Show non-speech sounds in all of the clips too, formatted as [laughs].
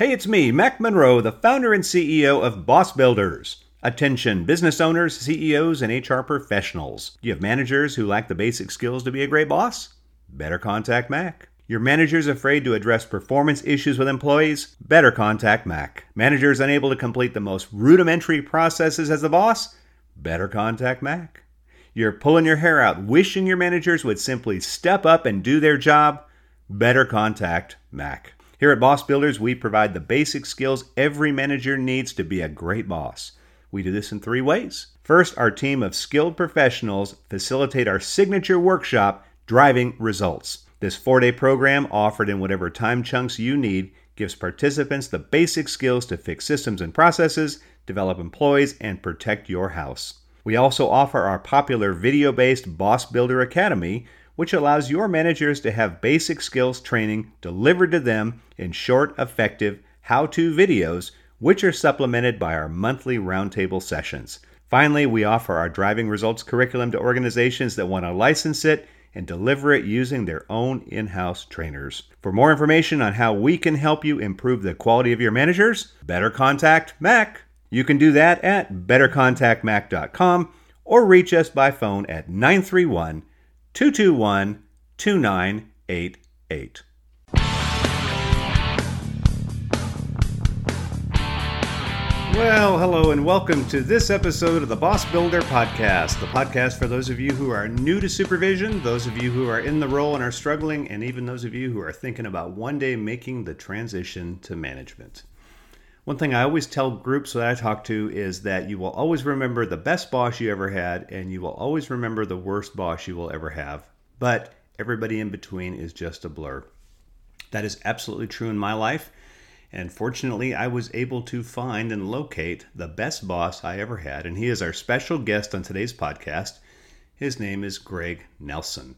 Hey, it's me, Mac Monroe, the founder and CEO of Boss Builders. Attention, business owners, CEOs, and HR professionals. Do you have managers who lack the basic skills to be a great boss? Better contact Mac. Your manager's afraid to address performance issues with employees? Better contact Mac. Managers unable to complete the most rudimentary processes as the boss? Better contact Mac. You're pulling your hair out, wishing your managers would simply step up and do their job? Better contact Mac. Here at Boss Builders, we provide the basic skills every manager needs to be a great boss. We do this in three ways. First, our team of skilled professionals facilitate our signature workshop, Driving Results. This four day program, offered in whatever time chunks you need, gives participants the basic skills to fix systems and processes, develop employees, and protect your house. We also offer our popular video based Boss Builder Academy, which allows your managers to have basic skills training delivered to them in short, effective how to videos, which are supplemented by our monthly roundtable sessions. Finally, we offer our driving results curriculum to organizations that want to license it and deliver it using their own in house trainers. For more information on how we can help you improve the quality of your managers, better contact Mac. You can do that at bettercontactmac.com or reach us by phone at 931 221 2988. Well, hello and welcome to this episode of the Boss Builder Podcast, the podcast for those of you who are new to supervision, those of you who are in the role and are struggling, and even those of you who are thinking about one day making the transition to management. One thing I always tell groups that I talk to is that you will always remember the best boss you ever had, and you will always remember the worst boss you will ever have. But everybody in between is just a blur. That is absolutely true in my life. And fortunately, I was able to find and locate the best boss I ever had. And he is our special guest on today's podcast. His name is Greg Nelson.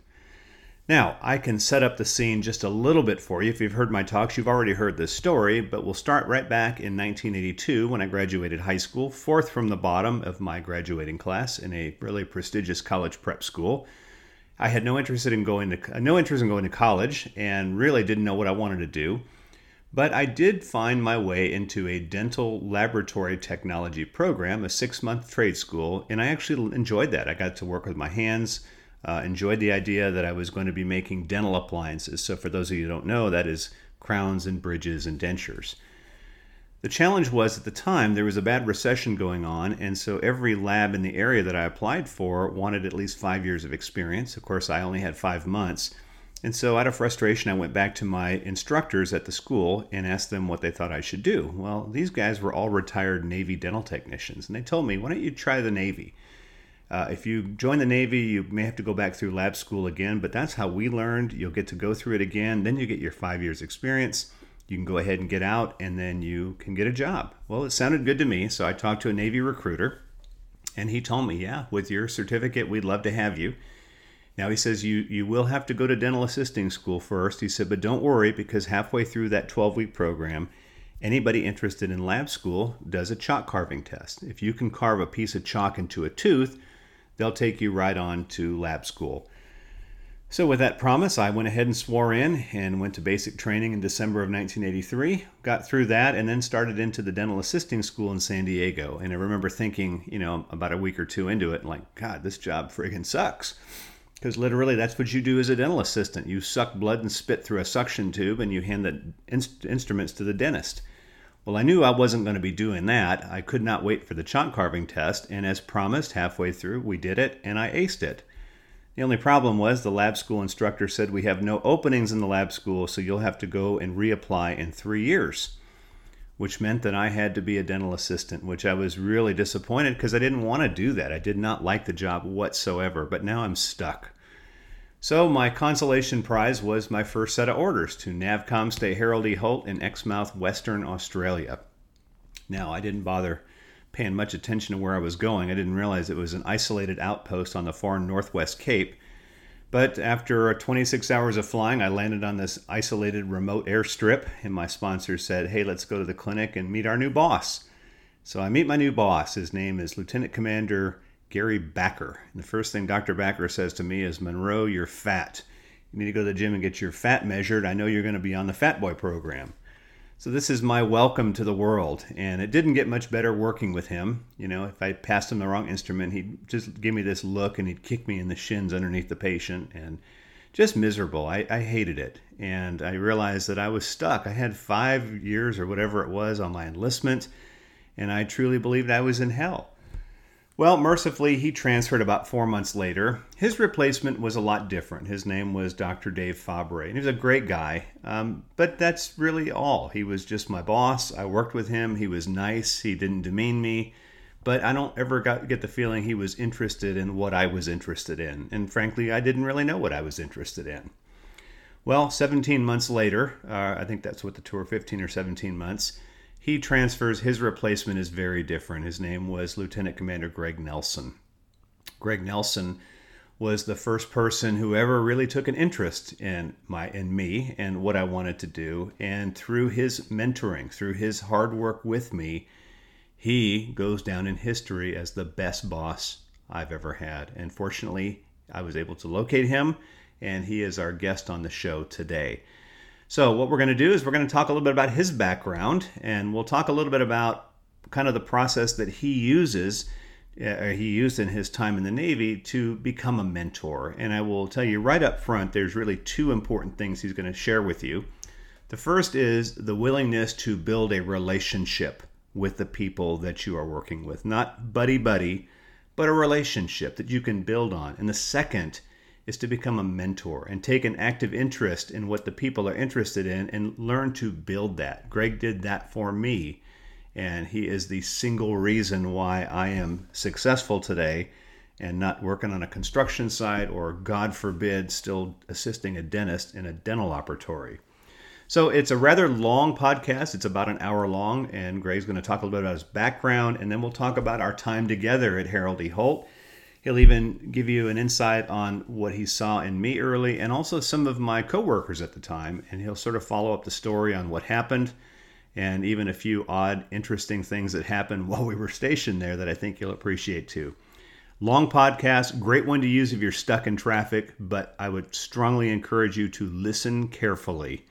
Now, I can set up the scene just a little bit for you. If you've heard my talks, you've already heard this story, but we'll start right back in 1982 when I graduated high school, fourth from the bottom of my graduating class in a really prestigious college prep school. I had no interest in going to no interest in going to college and really didn't know what I wanted to do. But I did find my way into a dental laboratory technology program, a 6-month trade school, and I actually enjoyed that. I got to work with my hands uh, enjoyed the idea that I was going to be making dental appliances. So, for those of you who don't know, that is crowns and bridges and dentures. The challenge was at the time there was a bad recession going on, and so every lab in the area that I applied for wanted at least five years of experience. Of course, I only had five months. And so, out of frustration, I went back to my instructors at the school and asked them what they thought I should do. Well, these guys were all retired Navy dental technicians, and they told me, why don't you try the Navy? Uh, if you join the Navy, you may have to go back through lab school again, but that's how we learned. You'll get to go through it again. Then you get your five years experience. You can go ahead and get out, and then you can get a job. Well, it sounded good to me, so I talked to a Navy recruiter, and he told me, "Yeah, with your certificate, we'd love to have you." Now he says you you will have to go to dental assisting school first. He said, but don't worry because halfway through that 12 week program, anybody interested in lab school does a chalk carving test. If you can carve a piece of chalk into a tooth, they'll take you right on to lab school. So, with that promise, I went ahead and swore in and went to basic training in December of 1983. Got through that and then started into the dental assisting school in San Diego. And I remember thinking, you know, about a week or two into it, like, God, this job friggin' sucks. Because literally, that's what you do as a dental assistant. You suck blood and spit through a suction tube and you hand the inst- instruments to the dentist. Well, I knew I wasn't going to be doing that. I could not wait for the chalk carving test, and as promised, halfway through, we did it and I aced it. The only problem was the lab school instructor said we have no openings in the lab school, so you'll have to go and reapply in three years, which meant that I had to be a dental assistant, which I was really disappointed because I didn't want to do that. I did not like the job whatsoever, but now I'm stuck. So my consolation prize was my first set of orders to Navcom Stay Harold E. Holt in Exmouth, Western Australia. Now, I didn't bother paying much attention to where I was going. I didn't realize it was an isolated outpost on the far northwest Cape. But after 26 hours of flying, I landed on this isolated remote airstrip, and my sponsor said, Hey, let's go to the clinic and meet our new boss. So I meet my new boss. His name is Lieutenant Commander Gary Backer. And the first thing Dr. Backer says to me is, Monroe, you're fat. You need to go to the gym and get your fat measured. I know you're going to be on the Fat Boy program. So this is my welcome to the world, and it didn't get much better working with him. You know, if I passed him the wrong instrument, he'd just give me this look and he'd kick me in the shins underneath the patient, and just miserable. I, I hated it, and I realized that I was stuck. I had five years or whatever it was on my enlistment, and I truly believed I was in hell. Well, mercifully, he transferred about four months later. His replacement was a lot different. His name was Dr. Dave Fabre, and he was a great guy. Um, but that's really all. He was just my boss. I worked with him. He was nice. He didn't demean me. But I don't ever got, get the feeling he was interested in what I was interested in. And frankly, I didn't really know what I was interested in. Well, 17 months later, uh, I think that's what the tour, 15 or 17 months, he transfers. His replacement is very different. His name was Lieutenant Commander Greg Nelson. Greg Nelson was the first person who ever really took an interest in my in me and what I wanted to do. And through his mentoring, through his hard work with me, he goes down in history as the best boss I've ever had. And fortunately, I was able to locate him, and he is our guest on the show today. So, what we're going to do is we're going to talk a little bit about his background, and we'll talk a little bit about kind of the process that he uses, uh, he used in his time in the Navy to become a mentor. And I will tell you right up front, there's really two important things he's going to share with you. The first is the willingness to build a relationship with the people that you are working with, not buddy buddy, but a relationship that you can build on. And the second is to become a mentor and take an active interest in what the people are interested in and learn to build that. Greg did that for me, and he is the single reason why I am successful today and not working on a construction site or, God forbid, still assisting a dentist in a dental operatory. So it's a rather long podcast. It's about an hour long, and Greg's going to talk a little bit about his background, and then we'll talk about our time together at Harold E. Holt He'll even give you an insight on what he saw in me early and also some of my coworkers at the time. And he'll sort of follow up the story on what happened and even a few odd, interesting things that happened [laughs] while we were stationed there that I think you'll appreciate too. Long podcast, great one to use if you're stuck in traffic, but I would strongly encourage you to listen carefully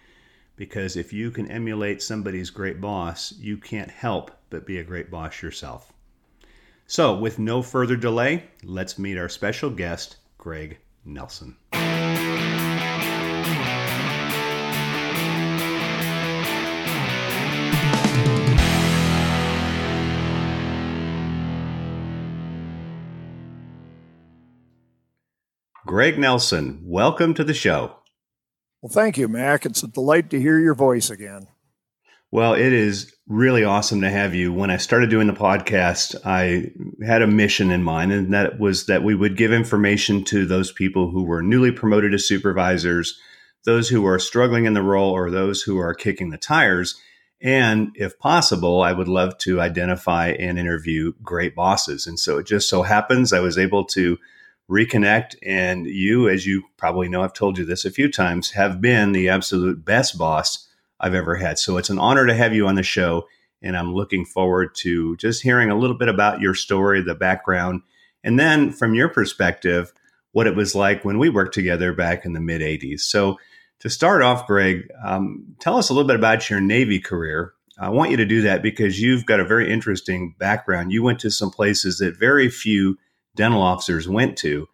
because if you can emulate somebody's great boss, you can't help but be a great boss yourself. So, with no further delay, let's meet our special guest, Greg Nelson. Greg Nelson, welcome to the show. Well, thank you, Mac. It's a delight to hear your voice again. Well, it is really awesome to have you. When I started doing the podcast, I had a mission in mind, and that was that we would give information to those people who were newly promoted as supervisors, those who are struggling in the role, or those who are kicking the tires. And if possible, I would love to identify and interview great bosses. And so it just so happens I was able to reconnect. And you, as you probably know, I've told you this a few times, have been the absolute best boss I've ever had. So it's an honor to have you on the show. And I'm looking forward to just hearing a little bit about your story, the background, and then from your perspective, what it was like when we worked together back in the mid 80s. So, to start off, Greg, um, tell us a little bit about your Navy career. I want you to do that because you've got a very interesting background. You went to some places that very few dental officers went to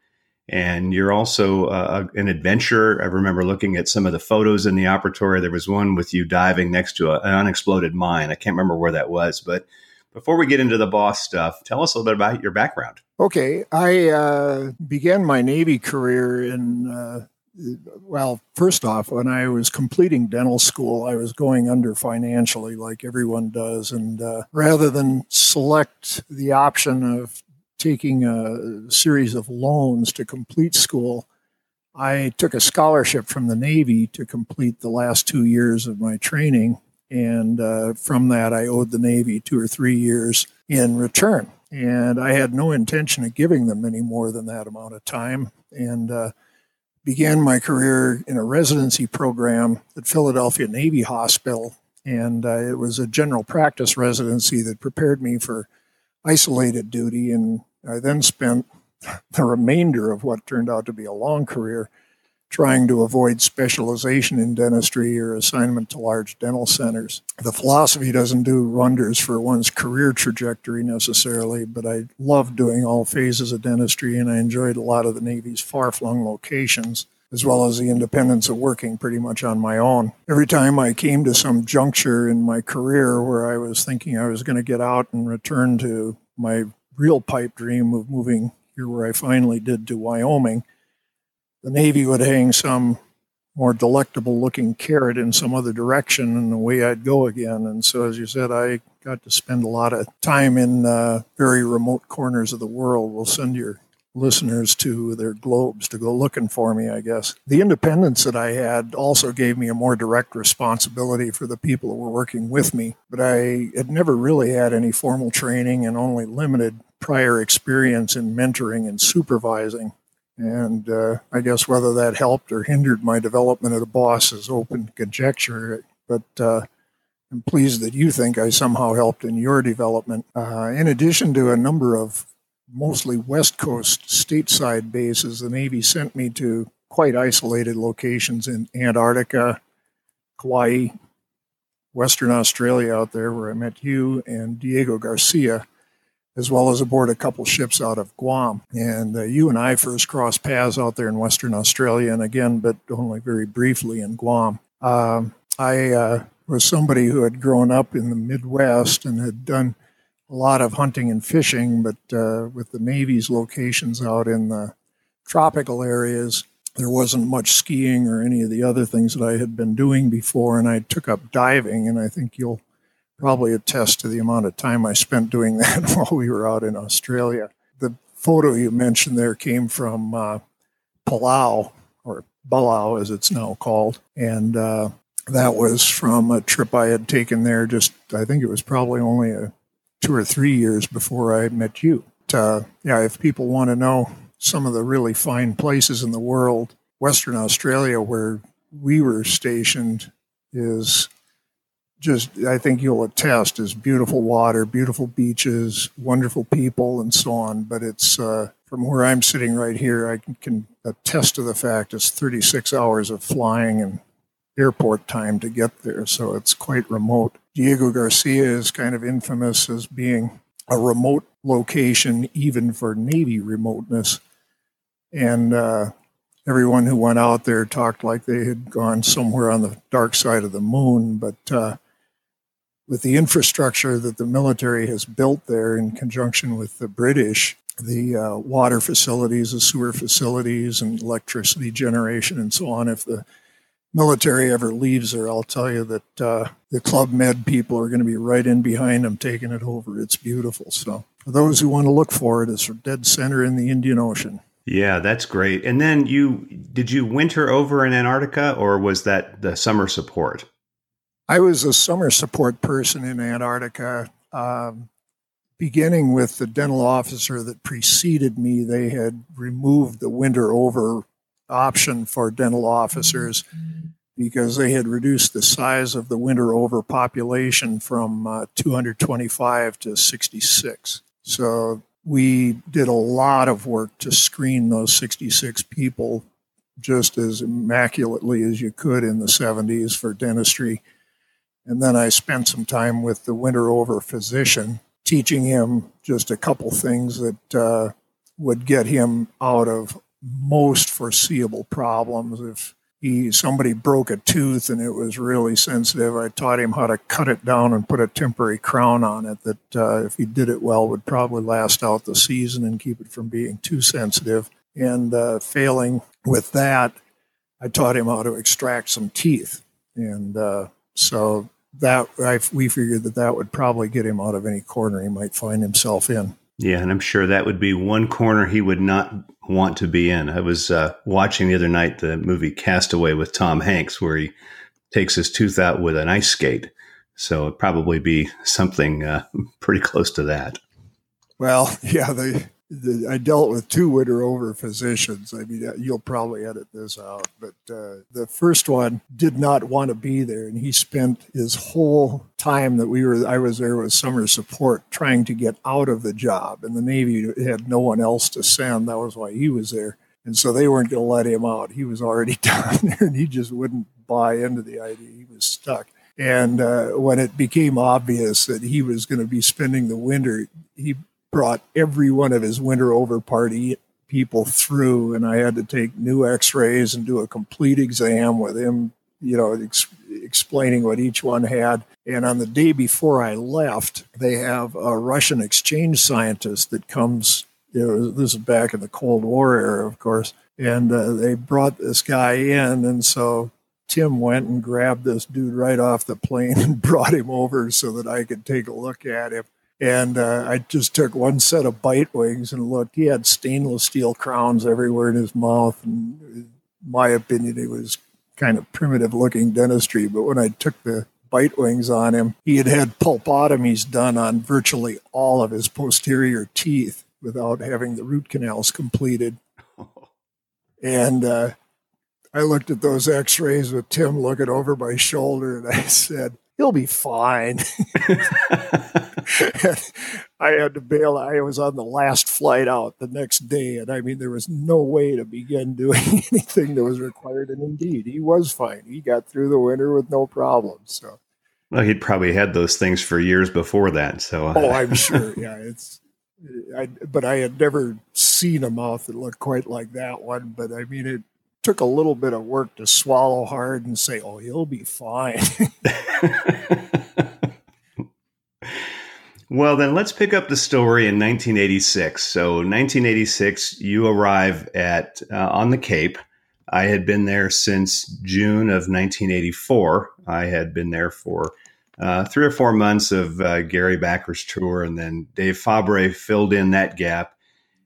and you're also uh, an adventurer. I remember looking at some of the photos in the operatory. There was one with you diving next to a, an unexploded mine. I can't remember where that was, but before we get into the boss stuff, tell us a little bit about your background. Okay, I uh, began my Navy career in. Uh, well, first off, when I was completing dental school, I was going under financially, like everyone does. And uh, rather than select the option of taking a series of loans to complete school, I took a scholarship from the Navy to complete the last two years of my training. And uh, from that, I owed the Navy two or three years in return. And I had no intention of giving them any more than that amount of time. And uh, began my career in a residency program at Philadelphia Navy Hospital. And uh, it was a general practice residency that prepared me for isolated duty. And I then spent [laughs] the remainder of what turned out to be a long career trying to avoid specialization in dentistry or assignment to large dental centers. The philosophy doesn't do wonders for one's career trajectory necessarily, but I loved doing all phases of dentistry and I enjoyed a lot of the Navy's far flung locations. As well as the independence of working pretty much on my own. Every time I came to some juncture in my career where I was thinking I was going to get out and return to my real pipe dream of moving here, where I finally did to Wyoming, the Navy would hang some more delectable looking carrot in some other direction and away I'd go again. And so, as you said, I got to spend a lot of time in uh, very remote corners of the world. We'll send your listeners to their globes to go looking for me, I guess. The independence that I had also gave me a more direct responsibility for the people who were working with me, but I had never really had any formal training and only limited prior experience in mentoring and supervising. And uh, I guess whether that helped or hindered my development as a boss is open conjecture. But uh, I'm pleased that you think I somehow helped in your development. Uh, in addition to a number of mostly West Coast stateside bases, the Navy sent me to quite isolated locations in Antarctica, Kauai, Western Australia out there where I met you and Diego Garcia as well as aboard a couple ships out of Guam. And uh, you and I first crossed paths out there in Western Australia, and again, but only very briefly in Guam. Um, I uh, was somebody who had grown up in the Midwest and had done a lot of hunting and fishing, but uh, with the Navy's locations out in the tropical areas, there wasn't much skiing or any of the other things that I had been doing before, and I took up diving, and I think you'll probably attest to the amount of time I spent doing [laughs] that while we were out in Australia. The photo you mentioned there came from uh, Palau, or Belau as it's now called, and uh, that was from a trip I had taken there just, I think it was probably only a, two or three years before I met you. But, uh, yeah, if people want to know some of the really fine places in the world, Western Australia, where we were stationed, is just I think you'll attest is beautiful water, beautiful beaches, wonderful people, and so on. But it's uh, from where I'm sitting right here, I can, attest to the fact it's 36 hours of flying and airport time to get there, so it's quite remote. Diego Garcia is kind of infamous as being a remote location, even for Navy remoteness, and uh, everyone who went out there talked like they had gone somewhere on the dark side of the moon, but uh, with the infrastructure that the military has built there in conjunction with the British, the uh, water facilities, the sewer facilities, and electricity generation, and so on. If the military ever leaves there, I'll tell you that uh, the Club Med people are going to be right in behind them, taking it over. It's beautiful. So, for those who want to look for it, it's dead center in the Indian Ocean. Yeah, that's great. And then you did you winter over in Antarctica, or was that the summer support? I was a summer support person in Antarctica. Um, beginning with the dental officer that preceded me, they had removed the winter over option for dental officers because they had reduced the size of the winter over population from uh, 225 to 66. So we did a lot of work to screen those 66 people just as immaculately as you could in the 70s for dentistry and then I spent some time with the winter over physician, teaching him just a couple things that uh, would get him out of most foreseeable problems. If he somebody broke a tooth and it was really sensitive, I taught him how to cut it down and put a temporary crown on it. That uh, if he did it well, would probably last out the season and keep it from being too sensitive. And uh, failing with that, I taught him how to extract some teeth. And uh, so that I, we figured that that would probably get him out of any corner he might find himself in. Yeah, and I'm sure that would be one corner he would not want to be in. I was uh, watching the other night the movie Castaway with Tom Hanks, where he takes his tooth out with an ice skate. So it'd probably be something uh, [laughs] pretty close to that. Well, [laughs] yeah, the the, I dealt with two winter over physicians. I mean, you'll probably edit this out, but uh, the first one did not want to be there, and he spent his whole time that we were I was there with summer support trying to get out of the job, and the Navy had no one else to send. That was why he was there. And so they weren't going to let him out. He was already [laughs] down there and he just wouldn't buy into the idea. He was stuck. And uh, when it became obvious that he was going to be spending the winter, he brought every one of his winter over party people through, and I had to take new x rays and do a complete exam with him, you know, ex- explaining what each one had. And on the day before I left, they have a Russian exchange scientist that comes. You know, this is back in the Cold War era, of course, and uh, they brought this guy in, and so Tim went and grabbed this dude right off the plane [laughs] and brought him over so that I could take a look at him. And uh, I just took one set of bite wings and looked. He had stainless steel crowns everywhere in his mouth. And in my opinion, it was kind of primitive looking dentistry. But when I took the bite wings on him, he had had pulpotomies done on virtually all of his posterior teeth without having the root canals completed. [laughs] And uh, I looked at those x rays with Tim looking over my shoulder and I said, He'll be fine. [laughs] I had to bail. I was on the last flight out the next day. And I mean, there was no way to begin doing [laughs] anything that was required. And indeed, he was fine. He got through the winter with no problems. So, well, he'd probably had those things for years before that. So, uh, oh, I'm [laughs] sure. Yeah. It's, I, but I had never seen a mouth that looked quite like that one. But I mean, it took a little bit of work to swallow hard and say, "Oh, he'll be fine." [laughs] well, then let's pick up the story in 1986. So, 1986, you arrive at uh, on the Cape. I had been there since June of 1984. I had been there for uh, three or four months of uh, Gary Backer's tour, and then Dave Fabre filled in that gap.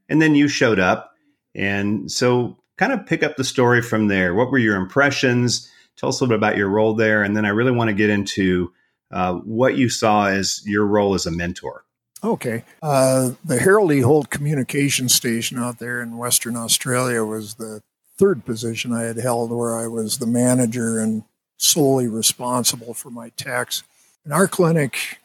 And then you showed up. And so kind of pick up the story from there. What were your impressions? Tell us a little bit about your role there. And then I really want to get into uh, what you saw as your role as a mentor. Okay. Uh, the Harold E. Holt communication station out there in Western Australia was the third position I had held, where I was the manager and solely responsible for my tax. And our clinic,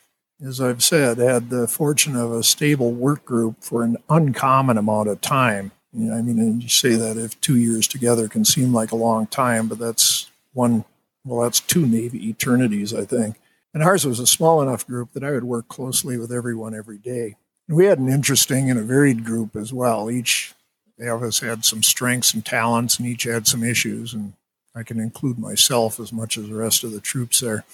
as I've said, had the fortune of a stable work group for an uncommon amount of time. I mean, you say that if two years together can seem like a long time, but that's one, well, that's two Navy eternities, I think. And ours was a small enough group that I would work closely with everyone every day. And we had an interesting and a varied group as well. Each of us had some strengths and talents, and each had some issues. And I can include myself as much as the rest of the troops there.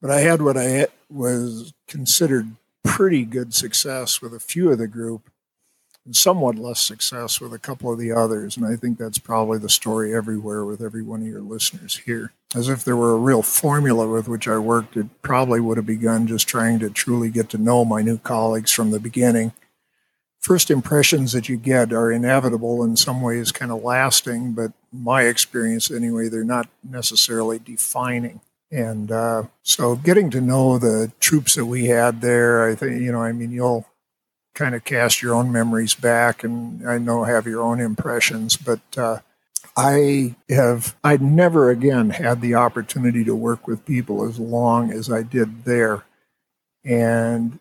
But I had what I was considered pretty good success with a few of the group somewhat less success with a couple of the others. And I think that's probably the story everywhere with every one of your listeners here. As if there were a real formula with which I worked, it probably would have begun just trying to truly get to know my new colleagues from the beginning. First impressions that you get are inevitable in some ways, kind of lasting, but my experience anyway, they're not necessarily defining. And uh, so getting to know the troops that we had there, I think, you know, I mean, you'll kind of cast your own memories back and I know have your own impressions, but uh, I have I never again had the opportunity to work with people as long as I did there, and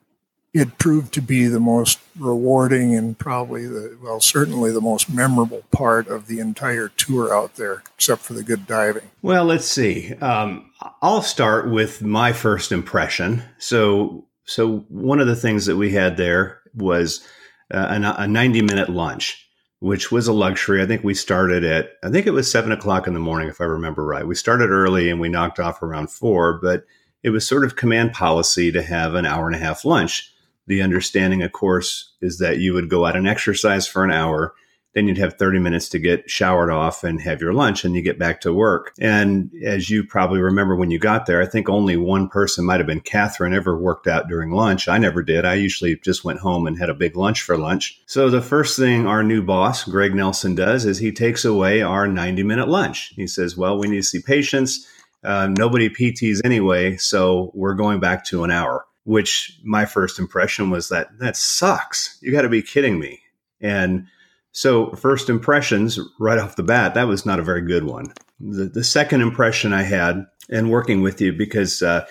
it proved to be the most rewarding and probably the well certainly the most memorable part of the entire tour out there, except for the good diving. Well, let's see. Um, I'll start with my first impression. So so one of the things that we had there was uh, a, a 90 minute lunch, which was a luxury. I think we started at, I think it was seven o'clock in the morning, if I remember right. We started early and we knocked off around four, but it was sort of command policy to have an hour and a half lunch. The understanding, of course, is that you would go out and exercise for an hour then you'd have 30 minutes to get showered off and have your lunch and you get back to work. And as you probably remember when you got there, I think only one person might have been Catherine ever worked out during lunch. I never did. I usually just went home and had a big lunch for lunch. So the first thing our new boss, Greg Nelson, does is he takes away our 90 minute lunch. He says, well, we need to see patients. Uh, nobody PTs anyway, so we're going back to an hour. Which my first impression was that that sucks. You got to be kidding me. And so, first impressions right off the bat, that was not a very good one. The, the second impression I had in working with you, because uh,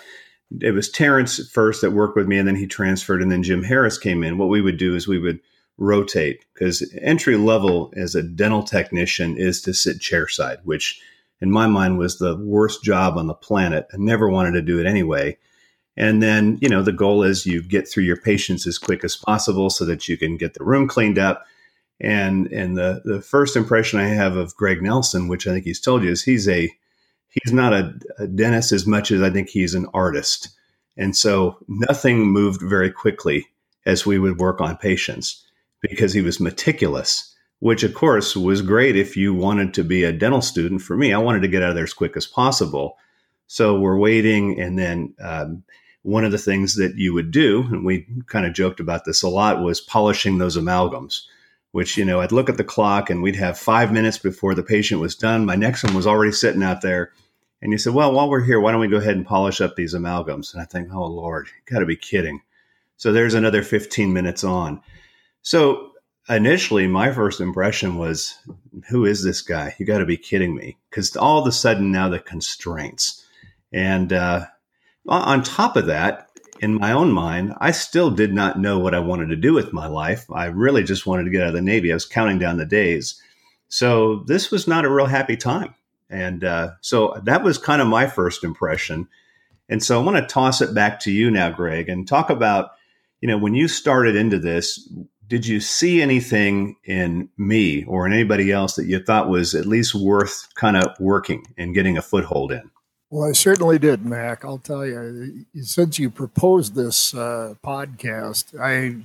it was Terrence first that worked with me, and then he transferred, and then Jim Harris came in. What we would do is we would rotate because entry level as a dental technician is to sit chairside, which in my mind was the worst job on the planet. I never wanted to do it anyway. And then, you know, the goal is you get through your patients as quick as possible so that you can get the room cleaned up. And and the the first impression I have of Greg Nelson, which I think he's told you, is he's a he's not a, a dentist as much as I think he's an artist. And so nothing moved very quickly as we would work on patients because he was meticulous, which of course was great if you wanted to be a dental student. For me, I wanted to get out of there as quick as possible. So we're waiting. And then um, one of the things that you would do, and we kind of joked about this a lot, was polishing those amalgams. Which, you know, I'd look at the clock and we'd have five minutes before the patient was done. My next one was already sitting out there and you said, well, while we're here, why don't we go ahead and polish up these amalgams? And I think, oh, Lord, you got to be kidding. So there's another 15 minutes on. So initially, my first impression was, who is this guy? You got to be kidding me. Because all of a sudden, now the constraints. And uh, on top of that, in my own mind, I still did not know what I wanted to do with my life. I really just wanted to get out of the Navy. I was counting down the days. So this was not a real happy time. And uh, so that was kind of my first impression. And so I want to toss it back to you now, Greg, and talk about, you know, when you started into this, did you see anything in me or in anybody else that you thought was at least worth kind of working and getting a foothold in? Well, I certainly did, Mac. I'll tell you, since you proposed this uh, podcast, I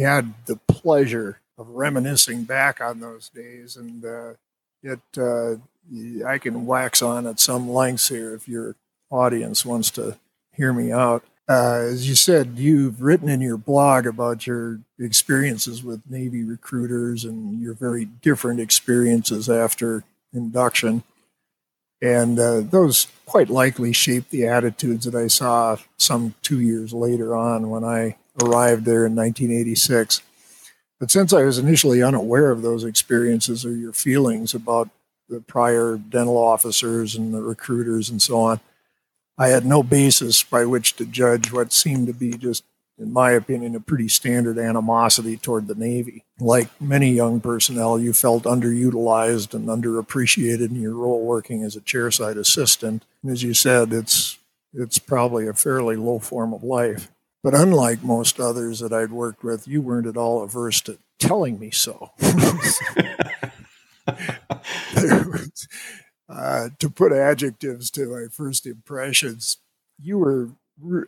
had the pleasure of reminiscing back on those days, and uh, it uh, I can wax on at some lengths here if your audience wants to hear me out. Uh, as you said, you've written in your blog about your experiences with Navy recruiters and your very different experiences after induction. And uh, those quite likely shaped the attitudes that I saw some two years later on when I arrived there in 1986. But since I was initially unaware of those experiences or your feelings about the prior dental officers and the recruiters and so on. I had no basis by which to judge what seemed to be just, in my opinion, a pretty standard animosity toward the Navy. Like many young personnel, you felt underutilized and underappreciated in your role working as a chairside assistant. And as you said, it's it's probably a fairly low form of life. But unlike most others that I'd worked with, you weren't at all averse to telling me so. [laughs] uh, to put adjectives to my first impressions, you were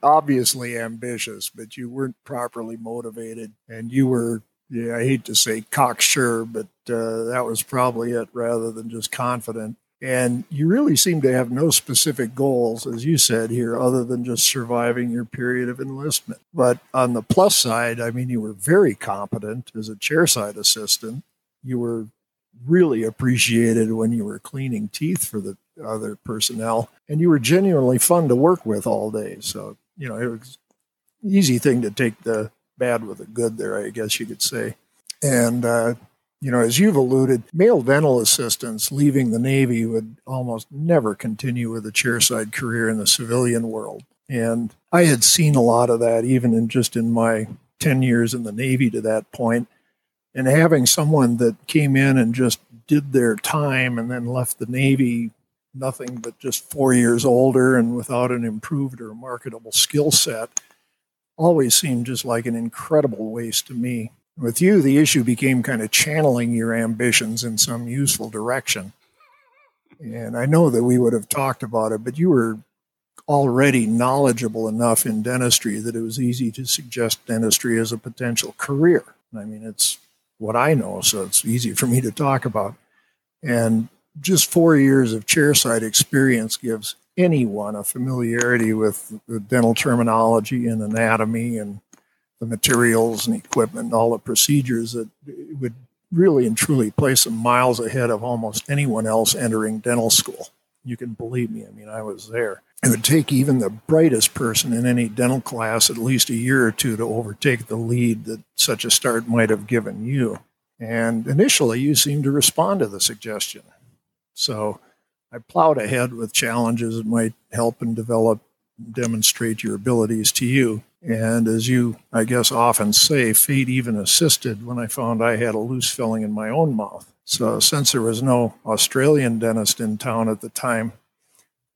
obviously ambitious, but you weren't properly motivated, and you were. Yeah, I hate to say cocksure, but uh, that was probably it rather than just confident. And you really seem to have no specific goals, as you said here, other than just surviving your period of enlistment. But on the plus side, I mean, you were very competent as a chairside assistant. You were really appreciated when you were cleaning teeth for the other personnel and you were genuinely fun to work with all day. So you know it was easy thing to take the bad with the good there i guess you could say. And uh, you know as you've alluded male dental assistants leaving the navy would almost never continue with a chairside career in the civilian world. And i had seen a lot of that even in just in my 10 years in the navy to that point. point. And having someone that came in and just did their time and then left the Navy nothing but just four years older and without an improved or marketable skill set always seemed just like an incredible waste to me. With you, the issue became kind of channeling your ambitions in some useful direction. And I know that we would have talked about it, but you were already knowledgeable enough in dentistry that it was easy to suggest dentistry as a potential career. I mean, it's what I know, so it's easy for me to talk about. And just four years of chairside experience gives anyone a familiarity with the dental terminology and anatomy and the materials and equipment and all the procedures that would really and truly place them miles ahead of almost anyone else entering dental school. You can believe me. I mean, I was there. It would take even the brightest person in any dental class at least a year or two to overtake the lead that such a start might have given you. And initially, you seemed to respond to the suggestion. So I plowed ahead with challenges that might help and develop demonstrate your abilities to you. And as you, I guess, often say, fate even assisted when I found I had a loose filling in my own mouth. So, since there was no Australian dentist in town at the time,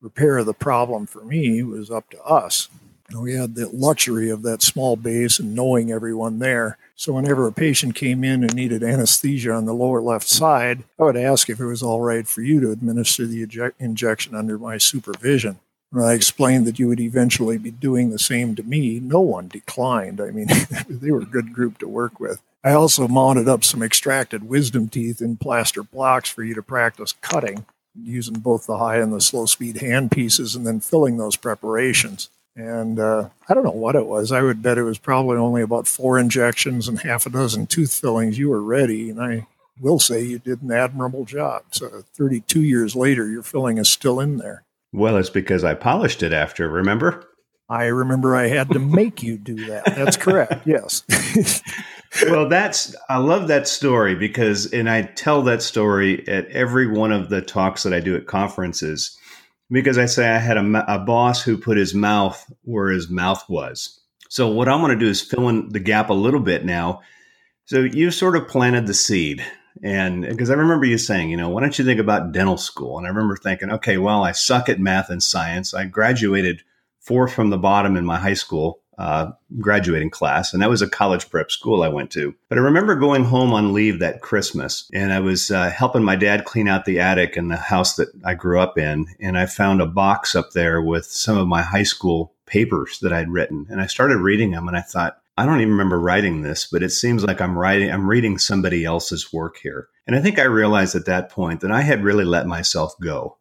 repair of the problem for me was up to us. We had the luxury of that small base and knowing everyone there. So, whenever a patient came in and needed anesthesia on the lower left side, I would ask if it was all right for you to administer the injection under my supervision. When I explained that you would eventually be doing the same to me, no one declined. I mean, [laughs] they were a good group to work with. I also mounted up some extracted wisdom teeth in plaster blocks for you to practice cutting, using both the high and the slow speed hand pieces and then filling those preparations. And uh, I don't know what it was. I would bet it was probably only about four injections and half a dozen tooth fillings. You were ready, and I will say you did an admirable job. So 32 years later, your filling is still in there. Well, it's because I polished it after, remember? I remember I had to make you do that. That's correct. Yes. [laughs] well, that's I love that story because and I tell that story at every one of the talks that I do at conferences because I say I had a, a boss who put his mouth where his mouth was. So what I'm going to do is fill in the gap a little bit now. So you sort of planted the seed. And because I remember you saying, you know, why don't you think about dental school? And I remember thinking, okay, well, I suck at math and science. I graduated fourth from the bottom in my high school uh, graduating class, and that was a college prep school I went to. But I remember going home on leave that Christmas, and I was uh, helping my dad clean out the attic in the house that I grew up in, and I found a box up there with some of my high school papers that I'd written, and I started reading them, and I thought. I don't even remember writing this, but it seems like I'm writing, I'm reading somebody else's work here. And I think I realized at that point that I had really let myself go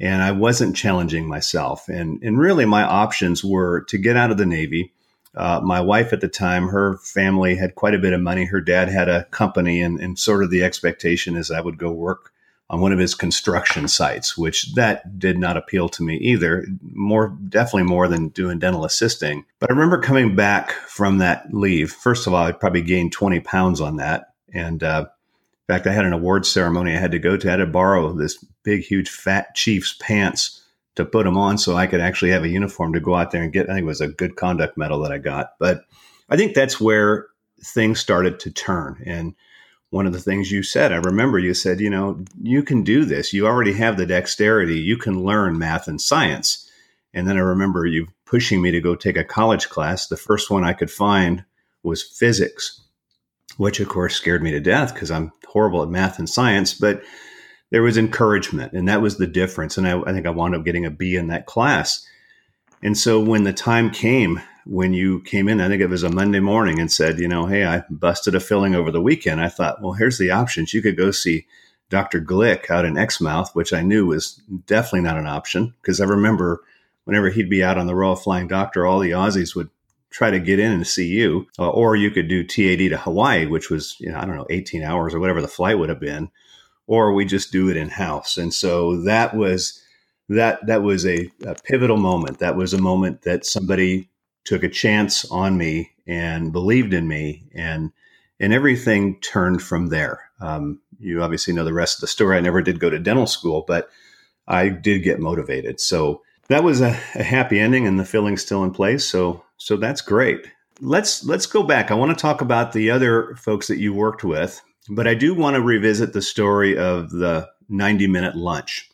and I wasn't challenging myself. And and really, my options were to get out of the Navy. Uh, my wife at the time, her family had quite a bit of money. Her dad had a company, and, and sort of the expectation is I would go work on one of his construction sites, which that did not appeal to me either. More, definitely more than doing dental assisting. But I remember coming back from that leave. First of all, I probably gained 20 pounds on that. And uh, in fact, I had an awards ceremony I had to go to. I had to borrow this big, huge, fat chief's pants to put them on so I could actually have a uniform to go out there and get. I think it was a good conduct medal that I got. But I think that's where things started to turn. And one of the things you said, I remember you said, you know, you can do this. You already have the dexterity. You can learn math and science. And then I remember you pushing me to go take a college class. The first one I could find was physics which of course scared me to death because I'm horrible at math and science. But there was encouragement, and that was the difference. And I, I think I wound up getting a B in that class. And so when the time came, when you came in, I think it was a Monday morning and said, you know, hey, I busted a filling over the weekend. I thought, well, here's the options. You could go see Dr. Glick out in Exmouth, which I knew was definitely not an option because I remember whenever he'd be out on the Royal Flying Doctor, all the Aussies would try to get in and see you, uh, or you could do TAD to Hawaii, which was you know I don't know 18 hours or whatever the flight would have been, or we just do it in house. And so that was that that was a, a, pivotal moment. That was a moment that somebody took a chance on me and believed in me, and and everything turned from there. Um, you obviously know the rest of the story. I never did go to dental school, but I did get motivated. So that was a, a happy ending, and the filling's still in place. So so that's great. Let's let's go back. I want to talk about the other folks that you worked with, but I do want to revisit the story of the 90 minute lunch.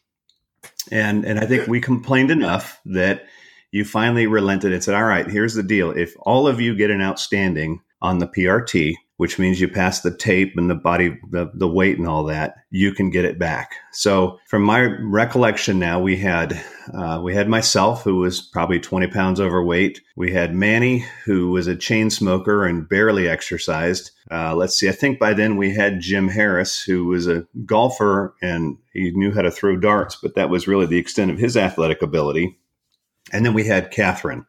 And and I think we complained enough that you finally relented and said, "All right, here's the deal. If all of you get an outstanding on the PRT, which means you pass the tape and the body, the, the weight and all that, you can get it back. So from my recollection now, we had, uh, we had myself who was probably 20 pounds overweight. We had Manny who was a chain smoker and barely exercised. Uh, let's see, I think by then we had Jim Harris who was a golfer and he knew how to throw darts, but that was really the extent of his athletic ability. And then we had Catherine.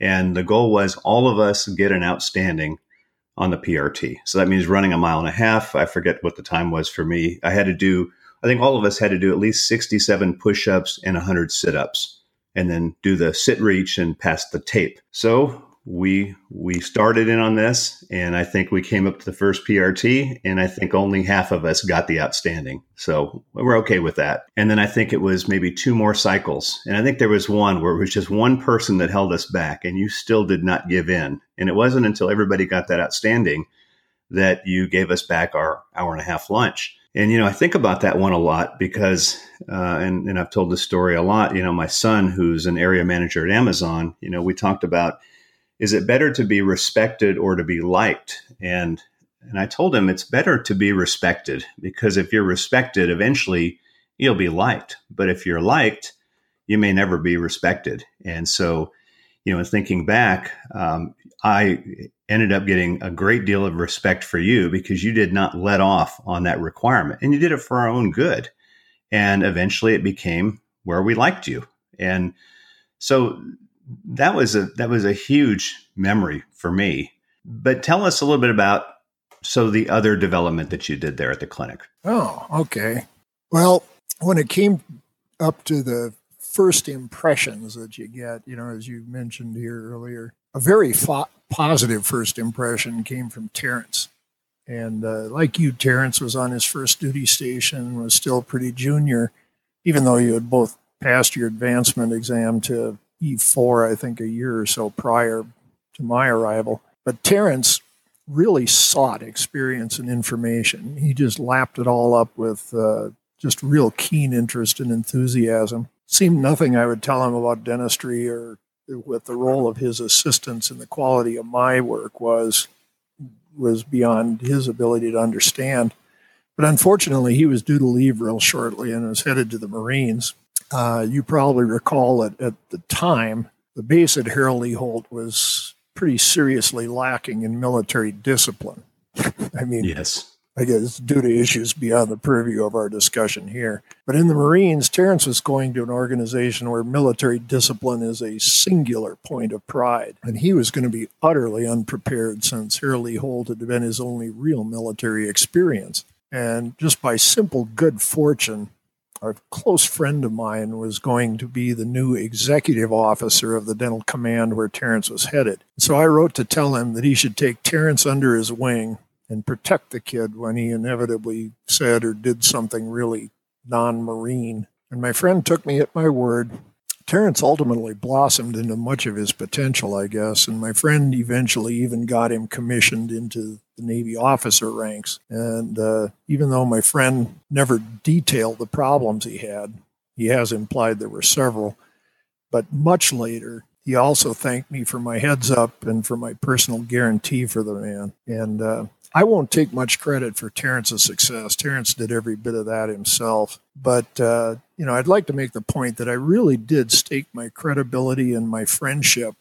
And the goal was all of us get an outstanding on the PRT. So that means running a mile and a half. I forget what the time was for me. I had to do, I think all of us had to do at least 67 push ups and 100 sit ups and then do the sit reach and pass the tape. So we we started in on this, and I think we came up to the first PRT, and I think only half of us got the outstanding. So we're okay with that. And then I think it was maybe two more cycles, and I think there was one where it was just one person that held us back, and you still did not give in. And it wasn't until everybody got that outstanding that you gave us back our hour and a half lunch. And you know, I think about that one a lot because, uh, and and I've told this story a lot. You know, my son, who's an area manager at Amazon, you know, we talked about is it better to be respected or to be liked? And and I told him it's better to be respected because if you're respected, eventually you'll be liked. But if you're liked, you may never be respected. And so, you know, in thinking back, um, I ended up getting a great deal of respect for you because you did not let off on that requirement and you did it for our own good. And eventually it became where we liked you. And so that was a that was a huge memory for me. But tell us a little bit about so the other development that you did there at the clinic. Oh, okay. Well, when it came up to the first impressions that you get, you know, as you mentioned here earlier, a very fo- positive first impression came from Terrence. And uh, like you, Terrence was on his first duty station, was still pretty junior, even though you had both passed your advancement exam to E4, I think, a year or so prior to my arrival. But Terrence really sought experience and information. He just lapped it all up with uh, just real keen interest and enthusiasm. Seemed nothing I would tell him about dentistry or what the role of his assistants and the quality of my work was was beyond his ability to understand. But unfortunately, he was due to leave real shortly and was headed to the Marines. Uh, you probably recall that at the time, the base at Harold Lee Holt was pretty seriously lacking in military discipline. [laughs] I mean, yes. I guess due to issues beyond the purview of our discussion here. But in the Marines, Terrence was going to an organization where military discipline is a singular point of pride. And he was going to be utterly unprepared since Harold Lee Holt had been his only real military experience. And just by simple good fortune, a close friend of mine was going to be the new executive officer of the dental command where Terrence was headed. So I wrote to tell him that he should take Terrence under his wing and protect the kid when he inevitably said or did something really non marine. And my friend took me at my word Terrence ultimately blossomed into much of his potential, I guess, and my friend eventually even got him commissioned into the Navy officer ranks. And uh, even though my friend never detailed the problems he had, he has implied there were several. But much later, he also thanked me for my heads up and for my personal guarantee for the man. And uh, I won't take much credit for Terrence's success. Terrence did every bit of that himself. But, uh, you know, I'd like to make the point that I really did stake my credibility and my friendship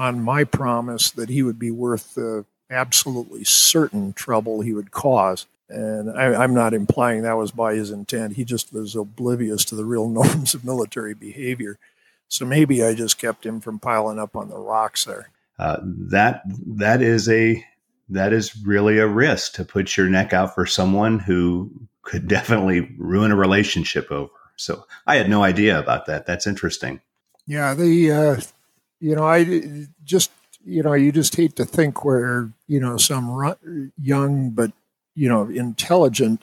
on my promise that he would be worth the absolutely certain trouble he would cause. And I, am not implying that was by his intent. He just was oblivious to the real [laughs] norms of military behavior. So maybe I just kept him from piling up on the rocks there. Uh, that that is a that is really a risk to put your neck out for someone who could [laughs] definitely ruin a relationship over. So I had no idea about that. That's interesting. Yeah, the uh, you know I just you know you just hate to think where you know some young but you know intelligent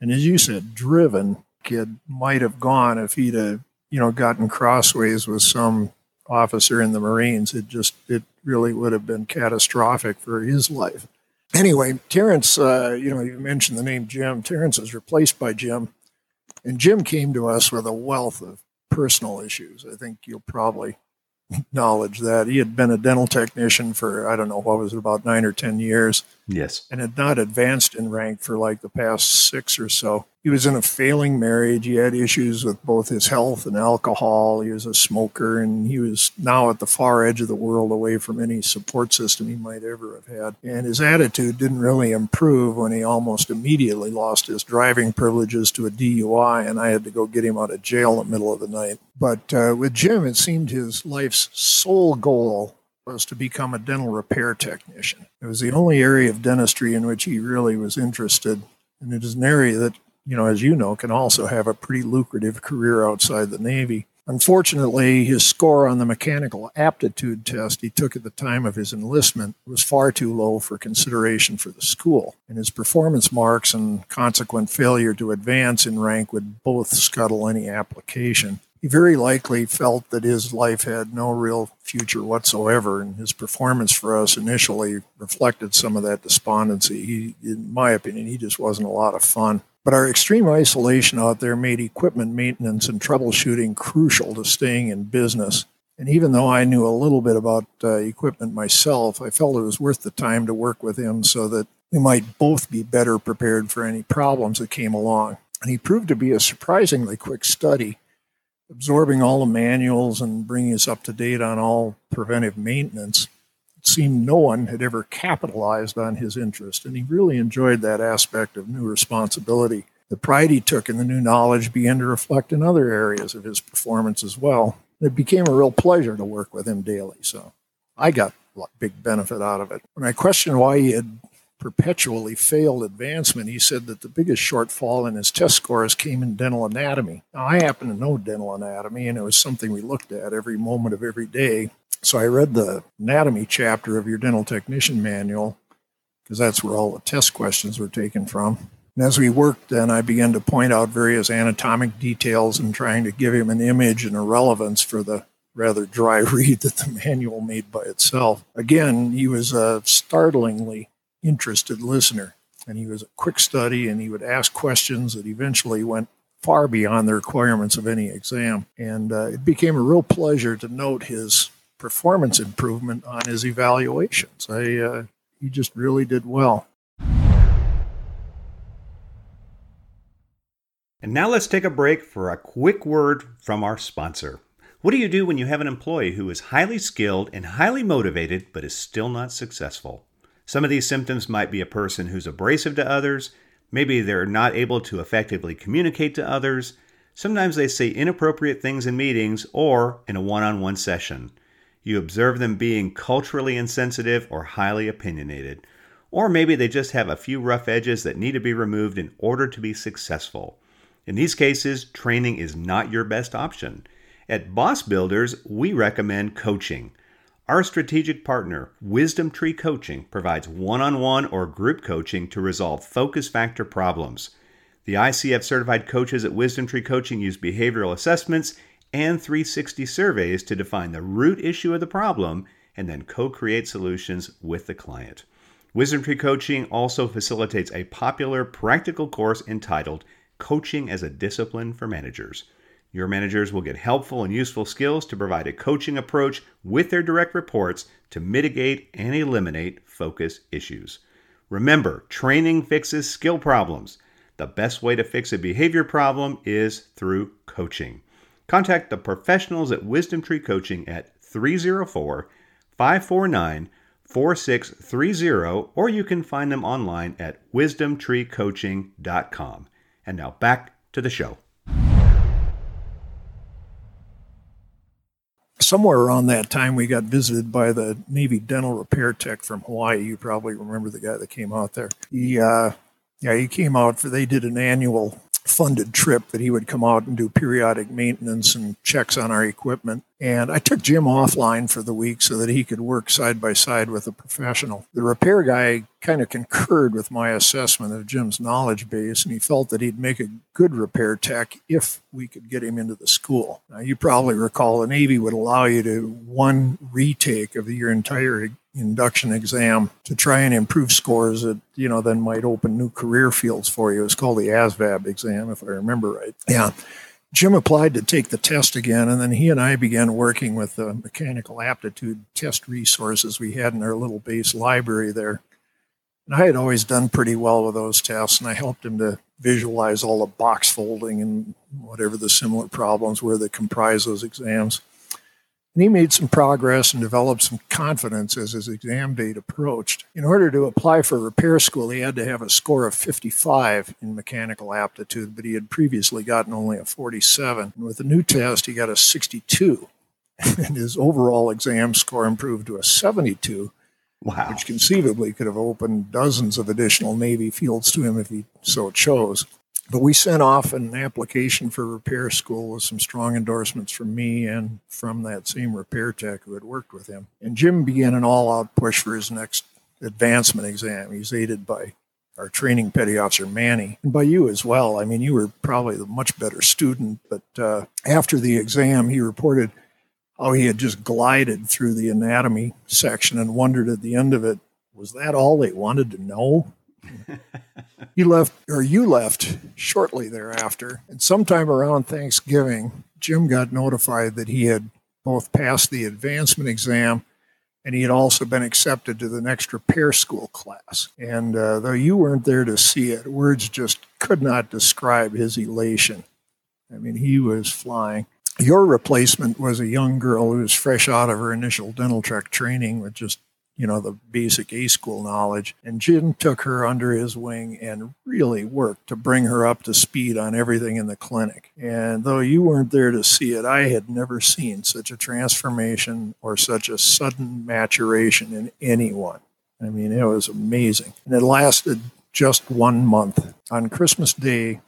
and as you said driven kid might have gone if he'd have you know gotten crossways with some officer in the Marines. It just it really would have been catastrophic for his life. Anyway, Terrence, uh, you know, you mentioned the name Jim. Terrence was replaced by Jim, and Jim came to us with a wealth of personal issues. I think you'll probably acknowledge that he had been a dental technician for I don't know what was it about nine or ten years. Yes, and had not advanced in rank for like the past six or so. He was in a failing marriage. He had issues with both his health and alcohol. He was a smoker, and he was now at the far edge of the world, away from any support system he might ever have had. And his attitude didn't really improve when he almost immediately lost his driving privileges to a DUI, and I had to go get him out of jail in the middle of the night. But uh, with Jim, it seemed his life's sole goal was to become a dental repair technician. It was the only area of dentistry in which he really was interested. And it is an area that you know, as you know, can also have a pretty lucrative career outside the Navy. Unfortunately, his score on the mechanical aptitude test he took at the time of his enlistment was far too low for consideration for the school, and his performance marks and consequent failure to advance in rank would both scuttle any application. He very likely felt that his life had no real future whatsoever, and his performance for us initially reflected some of that despondency. He, in my opinion, he just wasn't a lot of fun. But our extreme isolation out there made equipment maintenance and troubleshooting crucial to staying in business. And even though I knew a little bit about uh, equipment myself, I felt it was worth the time to work with him so that we might both be better prepared for any problems that came along. And he proved to be a surprisingly quick study, absorbing all the manuals and bringing us up to date on all preventive maintenance seemed no one had ever capitalized on his interest, and he really enjoyed that aspect of new responsibility. The pride he took in the new knowledge began to reflect in other areas of his performance as well. It became a real pleasure to work with him daily, so I got a big benefit out of it. When I questioned why he had perpetually failed advancement, he said that the biggest shortfall in his test scores came in dental anatomy. Now, I happen to know dental anatomy, and it was something we looked at every moment of every day. So I read the anatomy chapter of your dental technician manual because that's where all the test questions were taken from. And as we worked, then I began to point out various anatomic details and trying to give him an image and a relevance for the rather dry [laughs] read that the manual made by itself. Again, he was a startlingly interested listener, and he was a quick study, and he would ask questions that eventually went far beyond the requirements of any exam. And uh, it became a real pleasure to note his performance improvement on his evaluations. I, uh, he just really did well. And now let's take a break for a quick word from our sponsor. What do you do when you have an employee who is highly skilled and highly motivated but is still not successful? Some of these symptoms might be a person who's abrasive to others, maybe they're not able to effectively communicate to others, sometimes they say inappropriate things in meetings or in a one on one session. You observe them being culturally insensitive or highly opinionated. Or maybe they just have a few rough edges that need to be removed in order to be successful. In these cases, training is not your best option. At Boss Builders, we recommend coaching. Our strategic partner, Wisdom Tree Coaching, provides one on one or group coaching to resolve focus factor problems. The ICF certified coaches at Wisdom Tree Coaching use behavioral assessments and 360 surveys to define the root issue of the problem and then co create solutions with the client. Wisdom Tree Coaching also facilitates a popular practical course entitled Coaching as a Discipline for Managers. Your managers will get helpful and useful skills to provide a coaching approach with their direct reports to mitigate and eliminate focus issues. Remember, training fixes skill problems. The best way to fix a behavior problem is through coaching. Contact the professionals at Wisdom Tree Coaching at 304 549 4630, or you can find them online at wisdomtreecoaching.com. And now back to the show. Somewhere around that time, we got visited by the Navy dental repair tech from Hawaii. You probably remember the guy that came out there. He, uh, yeah, he came out for they did an annual funded trip that he would come out and do periodic maintenance and checks on our equipment. And I took Jim offline for the week so that he could work side by side with a professional. The repair guy kind of concurred with my assessment of Jim's knowledge base, and he felt that he'd make a good repair tech if we could get him into the school. Now, you probably recall the Navy would allow you to one retake of your entire induction exam to try and improve scores that you know then might open new career fields for you. It's called the ASVAB exam, if I remember right. Yeah. Jim applied to take the test again, and then he and I began working with the mechanical aptitude test resources we had in our little base library there. And I had always done pretty well with those tests, and I helped him to visualize all the box folding and whatever the similar problems were that comprise those exams. And he made some progress and developed some confidence as his exam date approached. In order to apply for repair school, he had to have a score of 55 in mechanical aptitude, but he had previously gotten only a 47. And with the new test, he got a 62. [laughs] And his overall exam score improved to a 72, wow. which conceivably could have opened dozens of additional Navy fields to him if he so chose. But we sent off an application for repair school with some strong endorsements from me and from that same repair tech who had worked with him. And Jim began an all out push for his next advancement exam. He's aided by our training petty officer Manny, and by you as well. I mean, you were probably the much better student, but uh, after the exam, he reported how he had just glided through the anatomy section and wondered at the end of it, was that all they wanted to know? He left, or you left shortly thereafter. And sometime around Thanksgiving, Jim got notified that he had both passed the advancement exam and he had also been accepted to the next repair school class. And uh, though you weren't there to see it, words just could not describe his elation. I mean, he was flying. Your replacement was a young girl who was fresh out of her initial dental tech training with just you know, the basic A school knowledge. And Jim took her under his wing and really worked to bring her up to speed on everything in the clinic. And though you weren't there to see it, I had never seen such a transformation or such a sudden maturation in anyone. I mean, it was amazing. And it lasted just one month. On Christmas Day,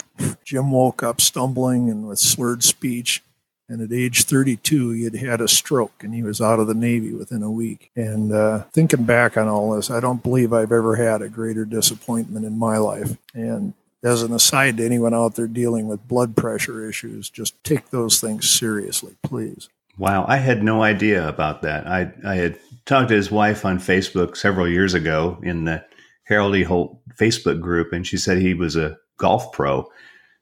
Jim woke up stumbling and with slurred speech and at age 32, he had had a stroke and he was out of the Navy within a week. And uh, thinking back on all this, I don't believe I've ever had a greater disappointment in my life. And as an aside to anyone out there dealing with blood pressure issues, just take those things seriously, please. Wow, I had no idea about that. I, I had talked to his wife on Facebook several years ago in the Harold E. Holt Facebook group, and she said he was a golf pro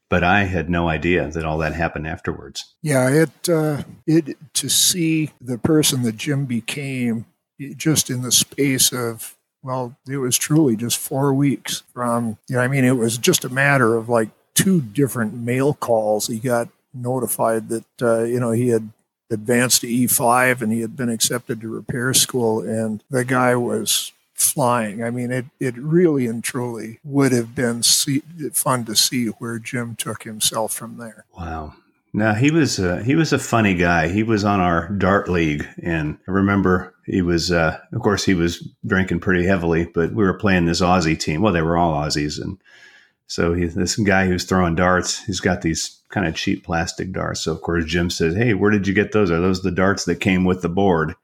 but I had no idea that all that happened afterwards. Yeah, it uh, it to see the person that Jim became just in the space of well, it was truly just four weeks from you know, I mean, it was just a matter of like two different mail calls. He got notified that uh, you know he had advanced to E5 and he had been accepted to repair school, and the guy was flying. I mean, it, it really and truly would have been see, fun to see where Jim took himself from there. Wow. Now he was a, he was a funny guy. He was on our dart league, and I remember he was. Uh, of course, he was drinking pretty heavily, but we were playing this Aussie team. Well, they were all Aussies, and so he, this guy who's throwing darts, he's got these kind of cheap plastic darts. So of course, Jim says, "Hey, where did you get those? Are those the darts that came with the board?"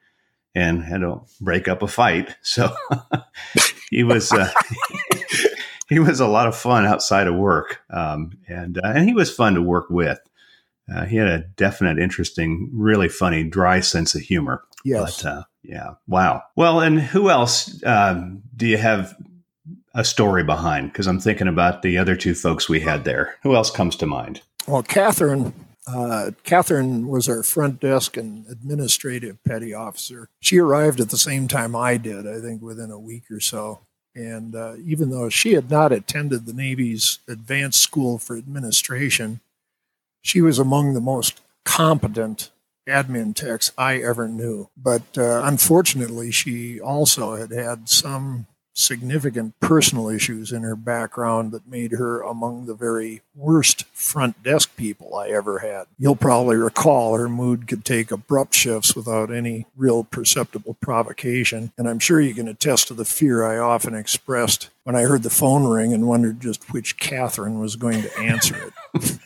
And had to break up a fight. So [laughs] he was uh, [laughs] he was a lot of fun outside of work, um, and uh, and he was fun to work with. Uh, he had a definite, interesting, really funny, dry sense of humor. Yes. But, uh, yeah. Wow. Well, and who else um, do you have a story behind? Because I'm thinking about the other two folks we had there. Who else comes to mind? Well, Catherine uh, Catherine was our front desk and administrative petty officer. She arrived at the same time I did, I think within a week or so. And uh, even though she had not attended the Navy's advanced school for administration, she was among the most competent admin techs I ever knew. But uh, unfortunately, she also had had some significant personal issues in her background that made her among the very worst front desk people I ever had. You'll probably recall her mood could take abrupt shifts without any real perceptible provocation, and I'm sure you can attest to the fear I often expressed when I heard the phone ring and wondered just which Catherine was going to answer it.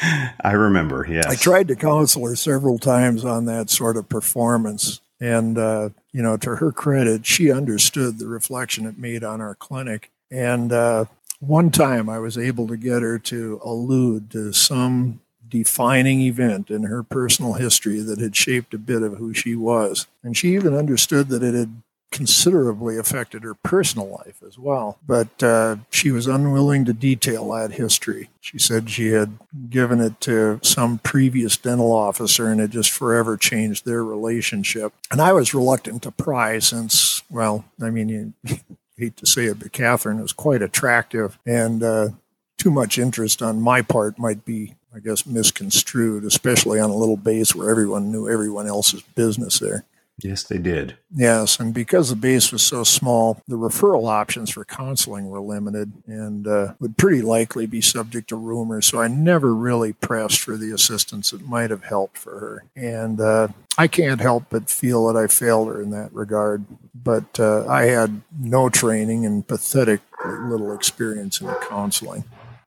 [laughs] I remember, yes. I tried to counsel her several times on that sort of performance and, uh, you know, to her credit, she understood the reflection it made on our clinic. And uh, one time I was able to get her to allude to some defining event in her personal history that had shaped a bit of who she was. And she even understood that it had considerably affected her personal life as well. But uh, she was unwilling to detail that history. She said she had given it to some previous dental officer and it just forever changed their relationship. And I was reluctant to pry since, well, I mean, you [laughs] hate to say it, but Catherine was quite attractive and uh, too much interest on my part might be I guess misconstrued, especially on a little base where everyone knew everyone else's business there. Yes, they did. Yes, and because the base was so small, the referral options for counseling were limited and uh, would pretty likely be subject to rumors. So I never really pressed for the assistance that might have helped for her. And uh, I can't help but feel that I failed her in that regard. But uh, I had no training and pathetic little experience in counseling.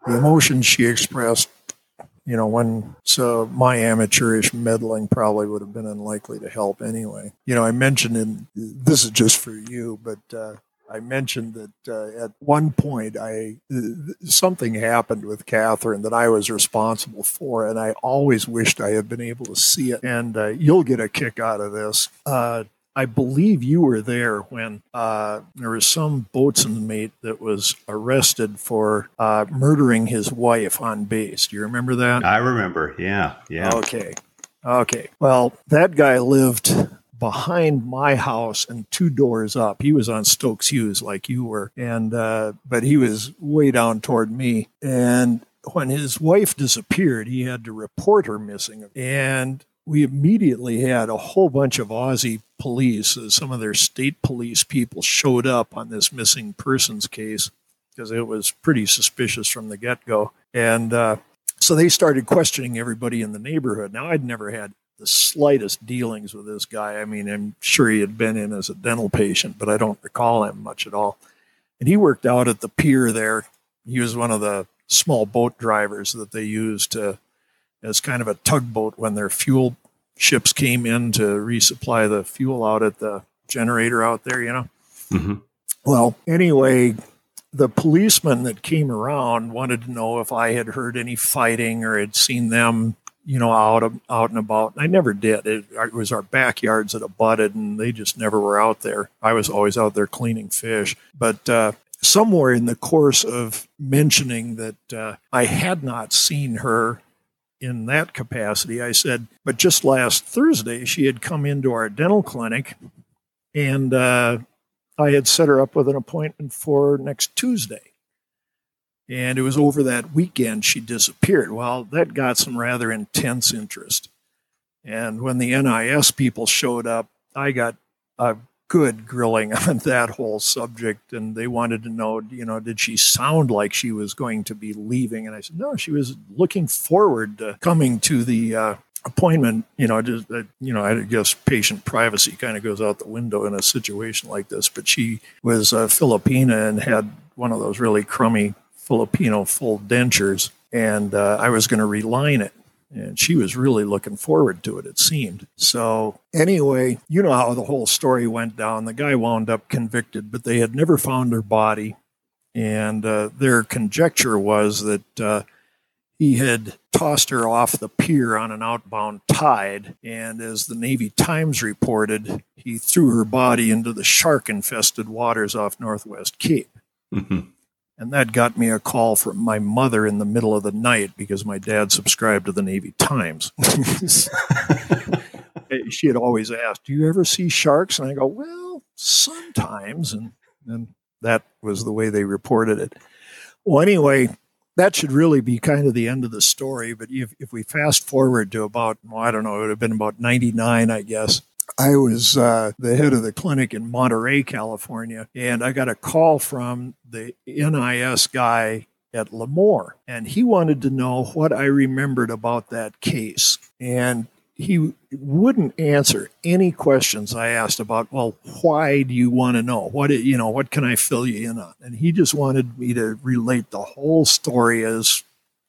the emotions she expressed, you know, when so my amateurish meddling probably would have been unlikely to help anyway. You know, I mentioned in this is just for you, but uh, I mentioned that uh, at one point I something happened with Catherine that I was responsible for, and I always wished I had been able to see it. And uh, you'll get a kick out of this. I believe you were there when uh, there was some boatswain mate that was arrested for uh, murdering his wife on base. Do you remember that? I remember. Yeah. Yeah. Okay. Okay. Well, that guy lived behind my house and two doors up. He was on Stokes Hughes like you were, and uh, but he was way down toward me. And when his wife disappeared, he had to report her missing, and we immediately had a whole bunch of Aussie police. Uh, some of their state police people showed up on this missing persons case because it was pretty suspicious from the get go, and. Uh, so they started questioning everybody in the neighborhood. Now, I'd never had the slightest dealings with this guy. I mean, I'm sure he had been in as a dental patient, but I don't recall him much at all. And he worked out at the pier there. He was one of the small boat drivers that they used to, as kind of a tugboat when their fuel ships came in to resupply the fuel out at the generator out there, you know. Mm-hmm. Well, anyway, the policeman that came around wanted to know if I had heard any fighting or had seen them you know, out out and about. I never did. It, it, was our backyards that abutted, and they just never were out there. I was always out there cleaning fish. But uh, somewhere in the course of mentioning that uh, I had not seen her in that capacity, I said, but just last Thursday, she had come into our dental clinic, and uh, I had set her up with an appointment for next Tuesday. And it was over that weekend she disappeared. Well, that got some rather intense interest. And when the NIS people showed up, I got a good grilling [laughs] on that whole subject. And they wanted to know, you know, did she sound like she was going to be leaving? And I said, no, she was looking forward to coming to the uh, appointment. You know, just, uh, you know, I guess patient privacy kind of goes out the window in a situation like this. But she was a Filipina and had one of those really crummy Filipino full dentures, and uh, I was going to reline it. And she was really looking forward to it, it seemed. So, anyway, you know how the whole story went down. The guy wound up convicted, but they had never found her body. And uh, their conjecture was that uh, he had tossed her off the pier on an outbound tide. And as the Navy Times reported, he threw her body into the shark infested waters off Northwest Cape. Mm-hmm. And that got me a call from my mother in the middle of the night because my dad subscribed to the Navy Times. [laughs] she had always asked, Do you ever see sharks? And I go, Well, sometimes. And, and that was the way they reported it. Well, anyway, that should really be kind of the end of the story. But if, if we fast forward to about, well, I don't know, it would have been about 99, I guess. I was uh, the head of the clinic in Monterey, California, and I got a call from the NIS guy at Lemoore, and he wanted to know what I remembered about that case. And he wouldn't answer any questions I asked about, well, why do you want to know? What, you know, what can I fill you in on? And he just wanted me to relate the whole story as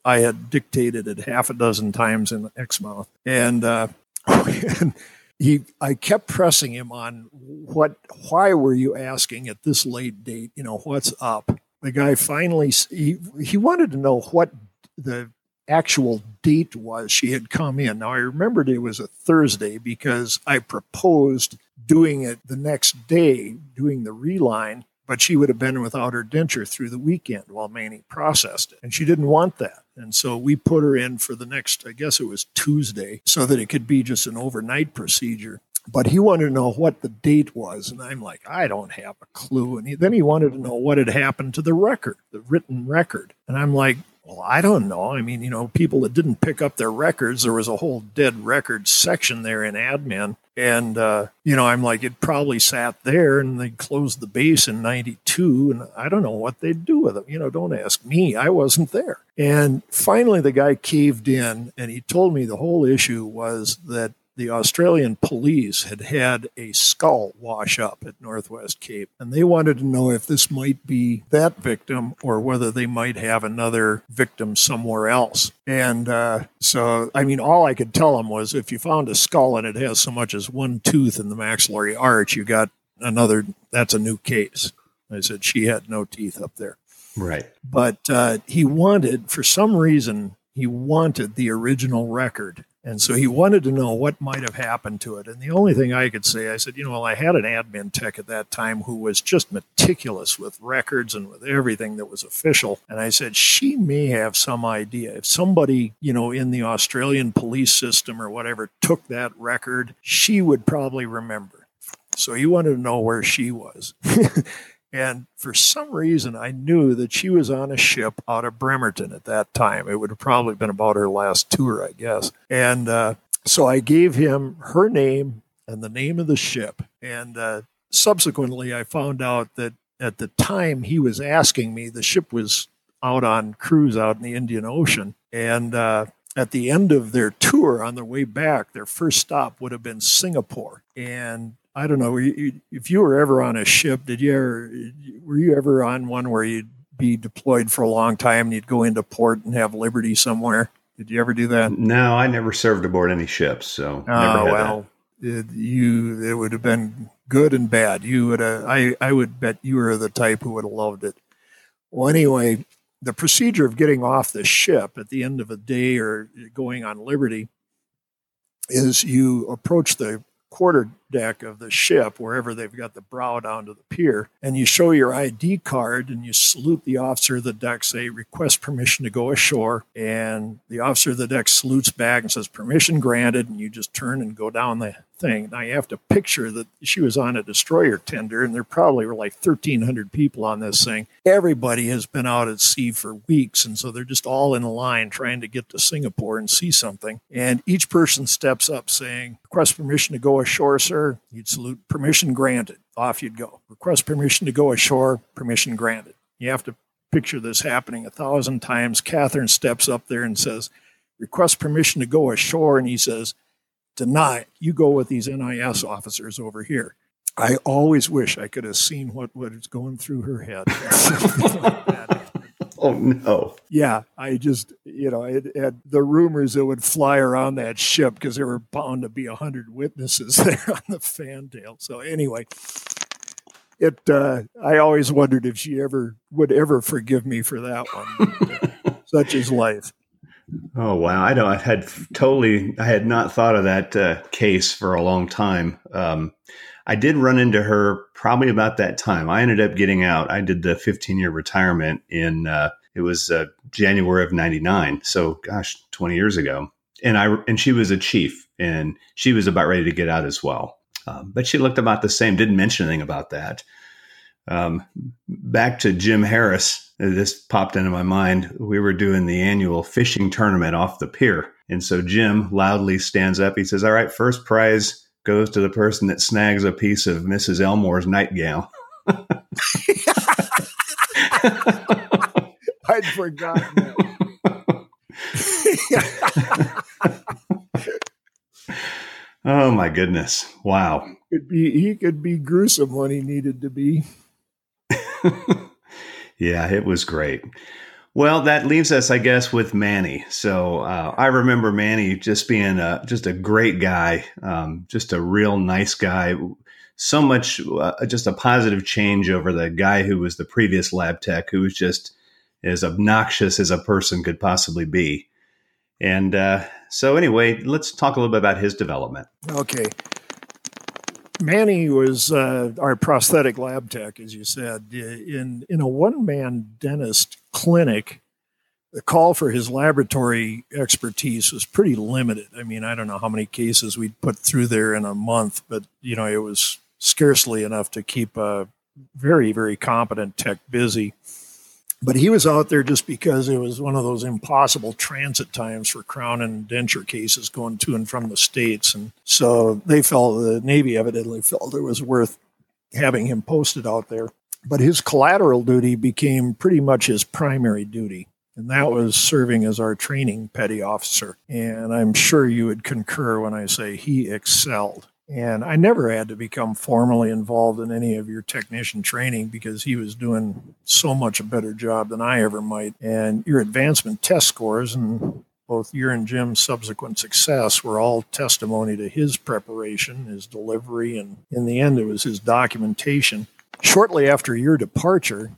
I had dictated it half a dozen times in Exmouth. And, uh, [laughs] and he I kept pressing him on what why were you asking at this late date? You know what's up? The guy finally he, he wanted to know what the actual date was she had come in. Now I remembered it was a Thursday because I proposed doing it the next day doing the reline but she would have been without her denture through the weekend while Manny processed it. And she didn't want that. And so we put her in for the next, I guess it was Tuesday, so that it could be just an overnight procedure. But he wanted to know what the date was. And I'm like, I don't have a clue. And he, then he wanted to know what had happened to the record, the written record. And I'm like, well, I don't know. I mean, you know, people that didn't pick up their records, there was a whole dead records section there in admin. And, uh, you know, I'm like, it probably sat there and they closed the base in 92. And I don't know what they'd do with it. You know, don't ask me. I wasn't there. And finally, the guy caved in and he told me the whole issue was that the Australian police had had a skull wash up at Northwest Cape, and they wanted to know if this might be that victim or whether they might have another victim somewhere else. And uh, so, I mean, all I could tell them was if you found a skull and it has so much as one tooth in the maxillary arch, you got another, that's a new case. I said, she had no teeth up there. Right. But uh, he wanted, for some reason, he wanted the original record. And so he wanted to know what might have happened to it. And the only thing I could say, I said, you know, well, I had an admin tech at that time who was just meticulous with records and with everything that was official. And I said, she may have some idea. If somebody, you know, in the Australian police system or whatever took that record, she would probably remember. So he wanted to know where she was. [laughs] And for some reason, I knew that she was on a ship out of Bremerton at that time. It would have probably been about her last tour, I guess. And uh, so I gave him her name and the name of the ship. And uh, subsequently, I found out that at the time he was asking me, the ship was out on cruise out in the Indian Ocean. And uh, at the end of their tour on their way back, their first stop would have been Singapore. And I don't know if you were ever on a ship. Did you ever were you ever on one where you'd be deployed for a long time and you'd go into port and have liberty somewhere? Did you ever do that? No, I never served aboard any ships, so oh well, it, you it would have been good and bad. You would have, I I would bet you were the type who would have loved it. Well, anyway, the procedure of getting off the ship at the end of a day or going on liberty is you approach the quarter deck of the ship, wherever they've got the brow down to the pier, and you show your ID card and you salute the officer of the deck, say, request permission to go ashore. And the officer of the deck salutes back and says, permission granted. And you just turn and go down the thing. Now you have to picture that she was on a destroyer tender, and there probably were like 1,300 people on this thing. Everybody has been out at sea for weeks, and so they're just all in a line trying to get to Singapore and see something. And each person steps up saying, Request permission to go ashore, sir. You'd salute, permission granted. Off you'd go. Request permission to go ashore, permission granted. You have to picture this happening a thousand times. Catherine steps up there and says, Request permission to go ashore. And he says, deny You go with these NIS officers over here. I always wish I could have seen what, what was going through her head. [laughs] [laughs] oh no! Yeah, I just you know it had the rumors that would fly around that ship because there were bound to be a hundred witnesses [laughs] there on the fantail. So anyway, it uh, I always wondered if she ever would ever forgive me for that one. [laughs] Such is life. Oh wow! I know I had totally I had not thought of that uh, case for a long time. Um, I did run into her probably about that time. I ended up getting out. I did the 15 year retirement in uh, it was uh, January of '99. So gosh, 20 years ago. And I and she was a chief, and she was about ready to get out as well. Um, but she looked about the same. Didn't mention anything about that. Um, back to Jim Harris, this popped into my mind. We were doing the annual fishing tournament off the pier. And so Jim loudly stands up. He says, All right, first prize goes to the person that snags a piece of Mrs. Elmore's nightgown. [laughs] I'd forgotten that. oh my goodness. Wow. Could be he could be gruesome when he needed to be. [laughs] yeah, it was great. Well, that leaves us, I guess, with Manny. So uh, I remember Manny just being a, just a great guy, um, just a real nice guy. So much, uh, just a positive change over the guy who was the previous lab tech, who was just as obnoxious as a person could possibly be. And uh, so, anyway, let's talk a little bit about his development. Okay. Manny was uh, our prosthetic lab tech, as you said. In, in a one man dentist clinic, the call for his laboratory expertise was pretty limited. I mean, I don't know how many cases we'd put through there in a month, but, you know, it was scarcely enough to keep a very, very competent tech busy. But he was out there just because it was one of those impossible transit times for crown and denture cases going to and from the states, and so they felt the Navy evidently felt it was worth having him posted out there. But his collateral duty became pretty much his primary duty. and that was serving as our training petty officer. And I'm sure you would concur when I say he excelled. And I never had to become formally involved in any of your technician training because he was doing so much a better job than I ever might. And your advancement test scores and both your and Jim's subsequent success were all testimony to his preparation, his delivery, and in the end, it was his documentation. Shortly after your departure,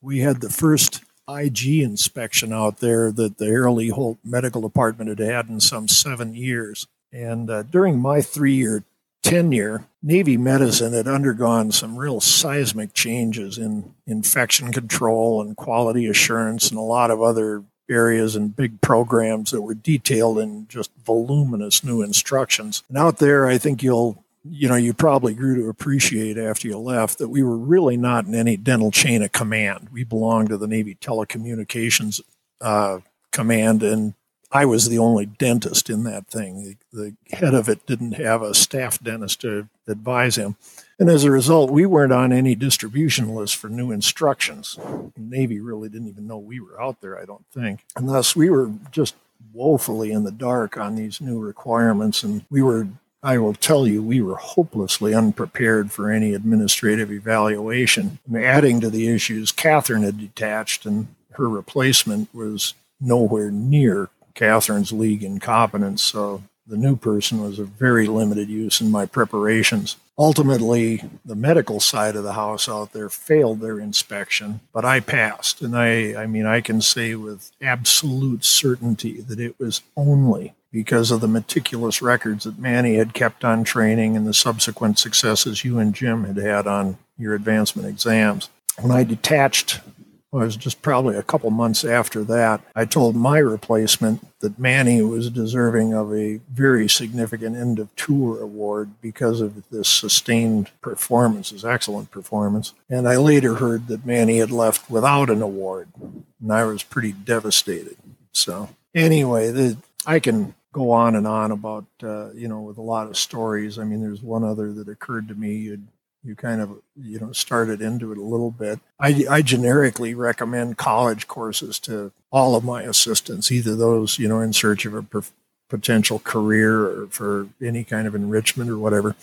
we had the first IG inspection out there that the Airlie Holt Medical Department had had in some seven years. And uh, during my three year tenure, Navy medicine had undergone some real seismic changes in infection control and quality assurance and a lot of other areas and big programs that were detailed in just voluminous new instructions. And out there, I think you'll you know, you probably grew to appreciate after you left that we were really not in any dental chain of command. We belonged to the Navy Telecommunications uh, Command, and I was the only dentist in that thing. The, the head of it didn't have a staff dentist to advise him. And as a result, we weren't on any distribution list for new instructions. The Navy really didn't even know we were out there, I don't think. And thus, we were just woefully in the dark on these new requirements, and we were I will tell you, we were hopelessly unprepared for any administrative evaluation. And adding to the issues, Catherine had detached, and her replacement was nowhere near Catherine's league in competence. So the new person was of very limited use in my preparations. Ultimately, the medical side of the house out there failed their inspection, but I passed. And I, I mean, I can say with absolute certainty that it was only because of the meticulous records that Manny had kept on training and the subsequent successes you and Jim had had on your advancement exams. When I detached it was just probably a couple months after that, I told my replacement that Manny was deserving of a very significant end of tour award because of this sustained performance, his excellent performance. And I later heard that Manny had left without an award, and I was pretty devastated. So, anyway, the, I can go on and on about, uh, you know, with a lot of stories. I mean, there's one other that occurred to me. You'd you kind of you know started into it a little bit I, I generically recommend college courses to all of my assistants either those you know in search of a potential career or for any kind of enrichment or whatever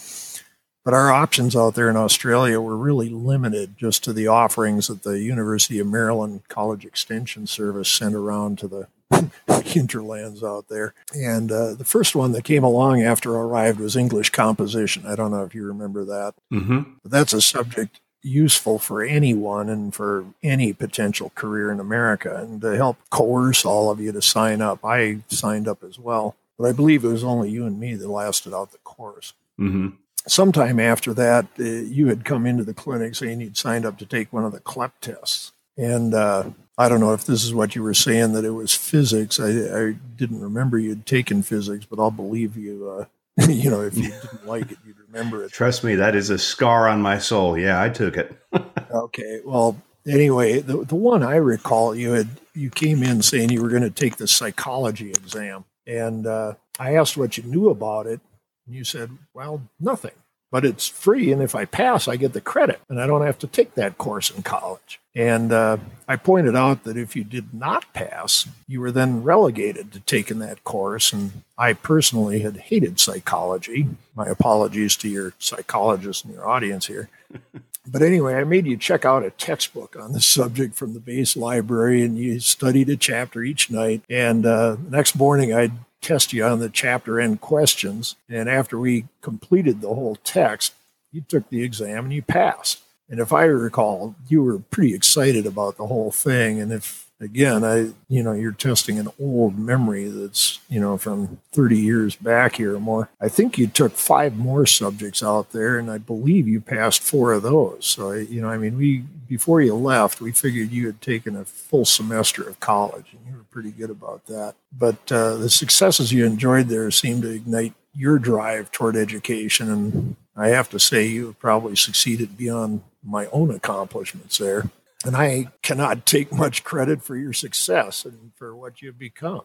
but our options out there in australia were really limited just to the offerings that the university of maryland college extension service sent around to the [laughs] hinterlands out there. And uh, the first one that came along after I arrived was English composition. I don't know if you remember that. Mm-hmm. But that's a subject useful for anyone and for any potential career in America. And to help coerce all of you to sign up, I signed up as well. But I believe it was only you and me that lasted out the course. Mm-hmm. Sometime after that, uh, you had come into the clinic saying you'd signed up to take one of the CLEP tests. And uh, I don't know if this is what you were saying that it was physics. I, I didn't remember you'd taken physics, but I'll believe you. Uh, [laughs] you know, if you [laughs] didn't like it, you'd remember it. Trust me, that is a scar on my soul. Yeah, I took it. [laughs] okay. Well, anyway, the the one I recall, you had you came in saying you were going to take the psychology exam, and uh, I asked what you knew about it, and you said, "Well, nothing." But it's free. And if I pass, I get the credit and I don't have to take that course in college. And uh, I pointed out that if you did not pass, you were then relegated to taking that course. And I personally had hated psychology. My apologies to your psychologists and your audience here. [laughs] But anyway, I made you check out a textbook on the subject from the base library, and you studied a chapter each night. And uh, the next morning, I'd test you on the chapter end questions. And after we completed the whole text, you took the exam and you passed. And if I recall, you were pretty excited about the whole thing. And if again, I, you know, you're testing an old memory that's, you know, from 30 years back here or more. I think you took five more subjects out there, and I believe you passed four of those. So, you know, I mean, we, before you left, we figured you had taken a full semester of college, and you were pretty good about that. But uh, the successes you enjoyed there seemed to ignite your drive toward education. And I have to say, you have probably succeeded beyond my own accomplishments there. And I cannot take much credit for your success and for what you've become.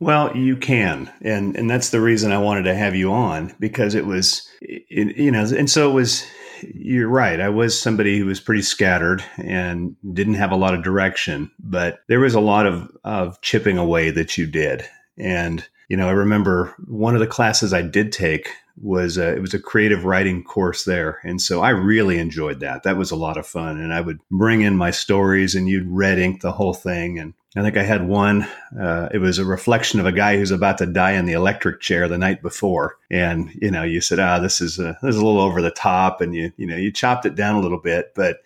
Well, you can, and and that's the reason I wanted to have you on because it was, it, you know, and so it was you're right. I was somebody who was pretty scattered and didn't have a lot of direction, but there was a lot of, of chipping away that you did. And, you know, I remember one of the classes I did take was a, it was a creative writing course there, and so I really enjoyed that. That was a lot of fun, and I would bring in my stories, and you'd red ink the whole thing. And I think I had one. Uh, it was a reflection of a guy who's about to die in the electric chair the night before, and you know, you said, "Ah, this is a, this is a little over the top," and you you know, you chopped it down a little bit, but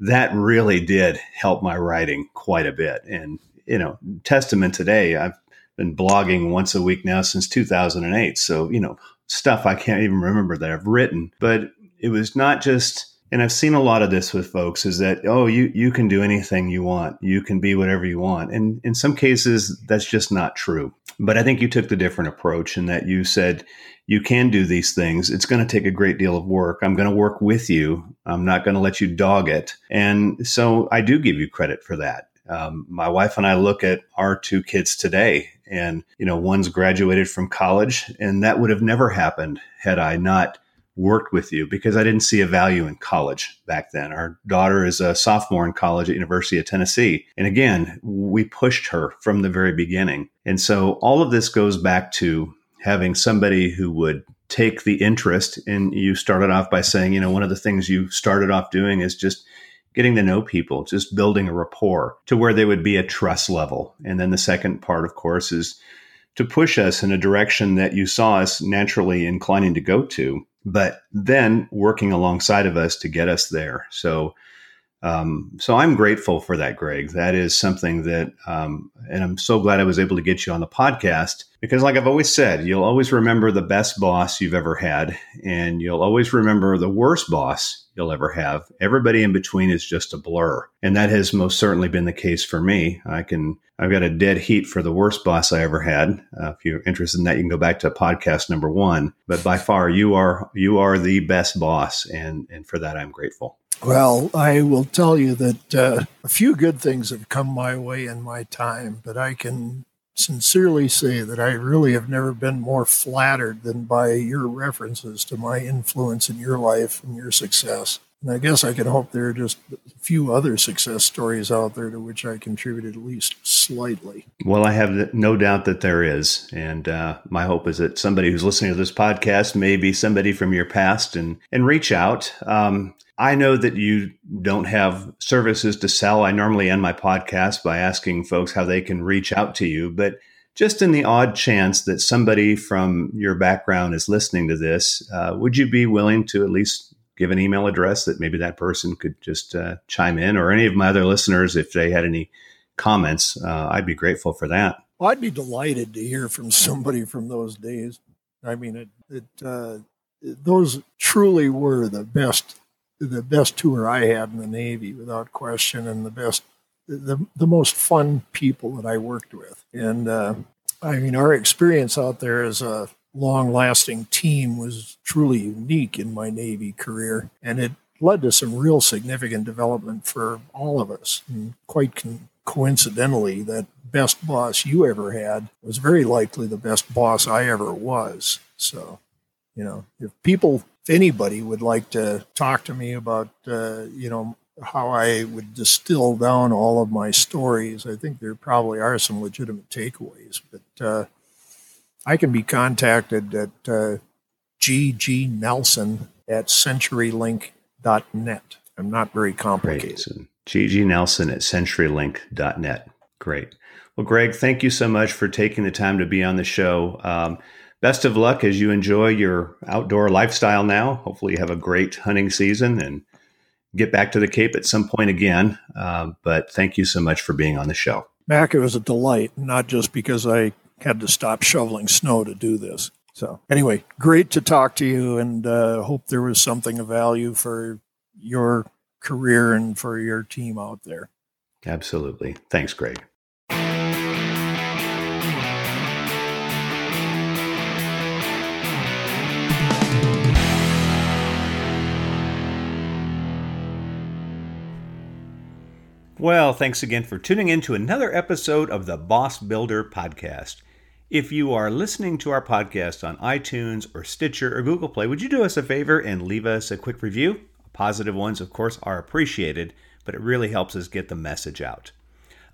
that really did help my writing quite a bit. And you know, testament today, I've been blogging once a week now since 2008. So, you know, stuff I can't even remember that I've written. But it was not just and I've seen a lot of this with folks is that oh you you can do anything you want. You can be whatever you want. And in some cases that's just not true. But I think you took the different approach in that you said you can do these things. It's going to take a great deal of work. I'm going to work with you. I'm not going to let you dog it. And so I do give you credit for that. Um, my wife and I look at our two kids today, and you know, one's graduated from college, and that would have never happened had I not worked with you because I didn't see a value in college back then. Our daughter is a sophomore in college at University of Tennessee, and again, we pushed her from the very beginning. And so all of this goes back to having somebody who would take the interest and you started off by saying you know one of the things you started off doing is just getting to know people, just building a rapport to where they would be a trust level. And then the second part, of course, is to push us in a direction that you saw us naturally inclining to go to, but then working alongside of us to get us there. So, um, so I'm grateful for that, Greg. That is something that, um, and I'm so glad I was able to get you on the podcast because, like I've always said, you'll always remember the best boss you've ever had, and you'll always remember the worst boss you'll ever have. Everybody in between is just a blur. And that has most certainly been the case for me. I can, I've got a dead heat for the worst boss I ever had. Uh, if you're interested in that, you can go back to podcast number one. But by far, you are, you are the best boss. And, and for that, I'm grateful. Well, I will tell you that uh, a few good things have come my way in my time, but I can sincerely say that I really have never been more flattered than by your references to my influence in your life and your success. And I guess I can hope there are just a few other success stories out there to which I contributed at least slightly. Well, I have no doubt that there is. And uh, my hope is that somebody who's listening to this podcast may be somebody from your past and, and reach out. Um, I know that you don't have services to sell. I normally end my podcast by asking folks how they can reach out to you, but just in the odd chance that somebody from your background is listening to this, uh, would you be willing to at least give an email address that maybe that person could just uh, chime in, or any of my other listeners, if they had any comments, uh, I'd be grateful for that. Well, I'd be delighted to hear from somebody from those days. I mean, it, it uh, those truly were the best the best tour I had in the Navy, without question, and the best, the, the most fun people that I worked with. And uh, I mean, our experience out there as a long lasting team was truly unique in my Navy career. And it led to some real significant development for all of us. And quite con- coincidentally, that best boss you ever had was very likely the best boss I ever was. So, you know, if people if anybody would like to talk to me about, uh, you know, how I would distill down all of my stories, I think there probably are some legitimate takeaways. But uh, I can be contacted at uh, ggnelson at centurylink.net. I'm not very complicated. Great. GG Nelson at centurylink.net. Great. Well, Greg, thank you so much for taking the time to be on the show. Um, best of luck as you enjoy your outdoor lifestyle now. Hopefully, you have a great hunting season and get back to the Cape at some point again. Uh, but thank you so much for being on the show. Mac, it was a delight, not just because I had to stop shoveling snow to do this. So, anyway, great to talk to you and uh, hope there was something of value for your career and for your team out there. Absolutely. Thanks, Greg. Well, thanks again for tuning in to another episode of the Boss Builder Podcast. If you are listening to our podcast on iTunes or Stitcher or Google Play, would you do us a favor and leave us a quick review? Positive ones, of course, are appreciated, but it really helps us get the message out.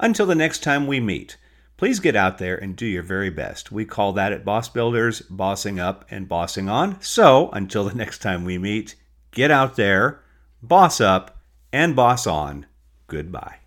Until the next time we meet, please get out there and do your very best. We call that at Boss Builders bossing up and bossing on. So until the next time we meet, get out there, boss up, and boss on. Goodbye.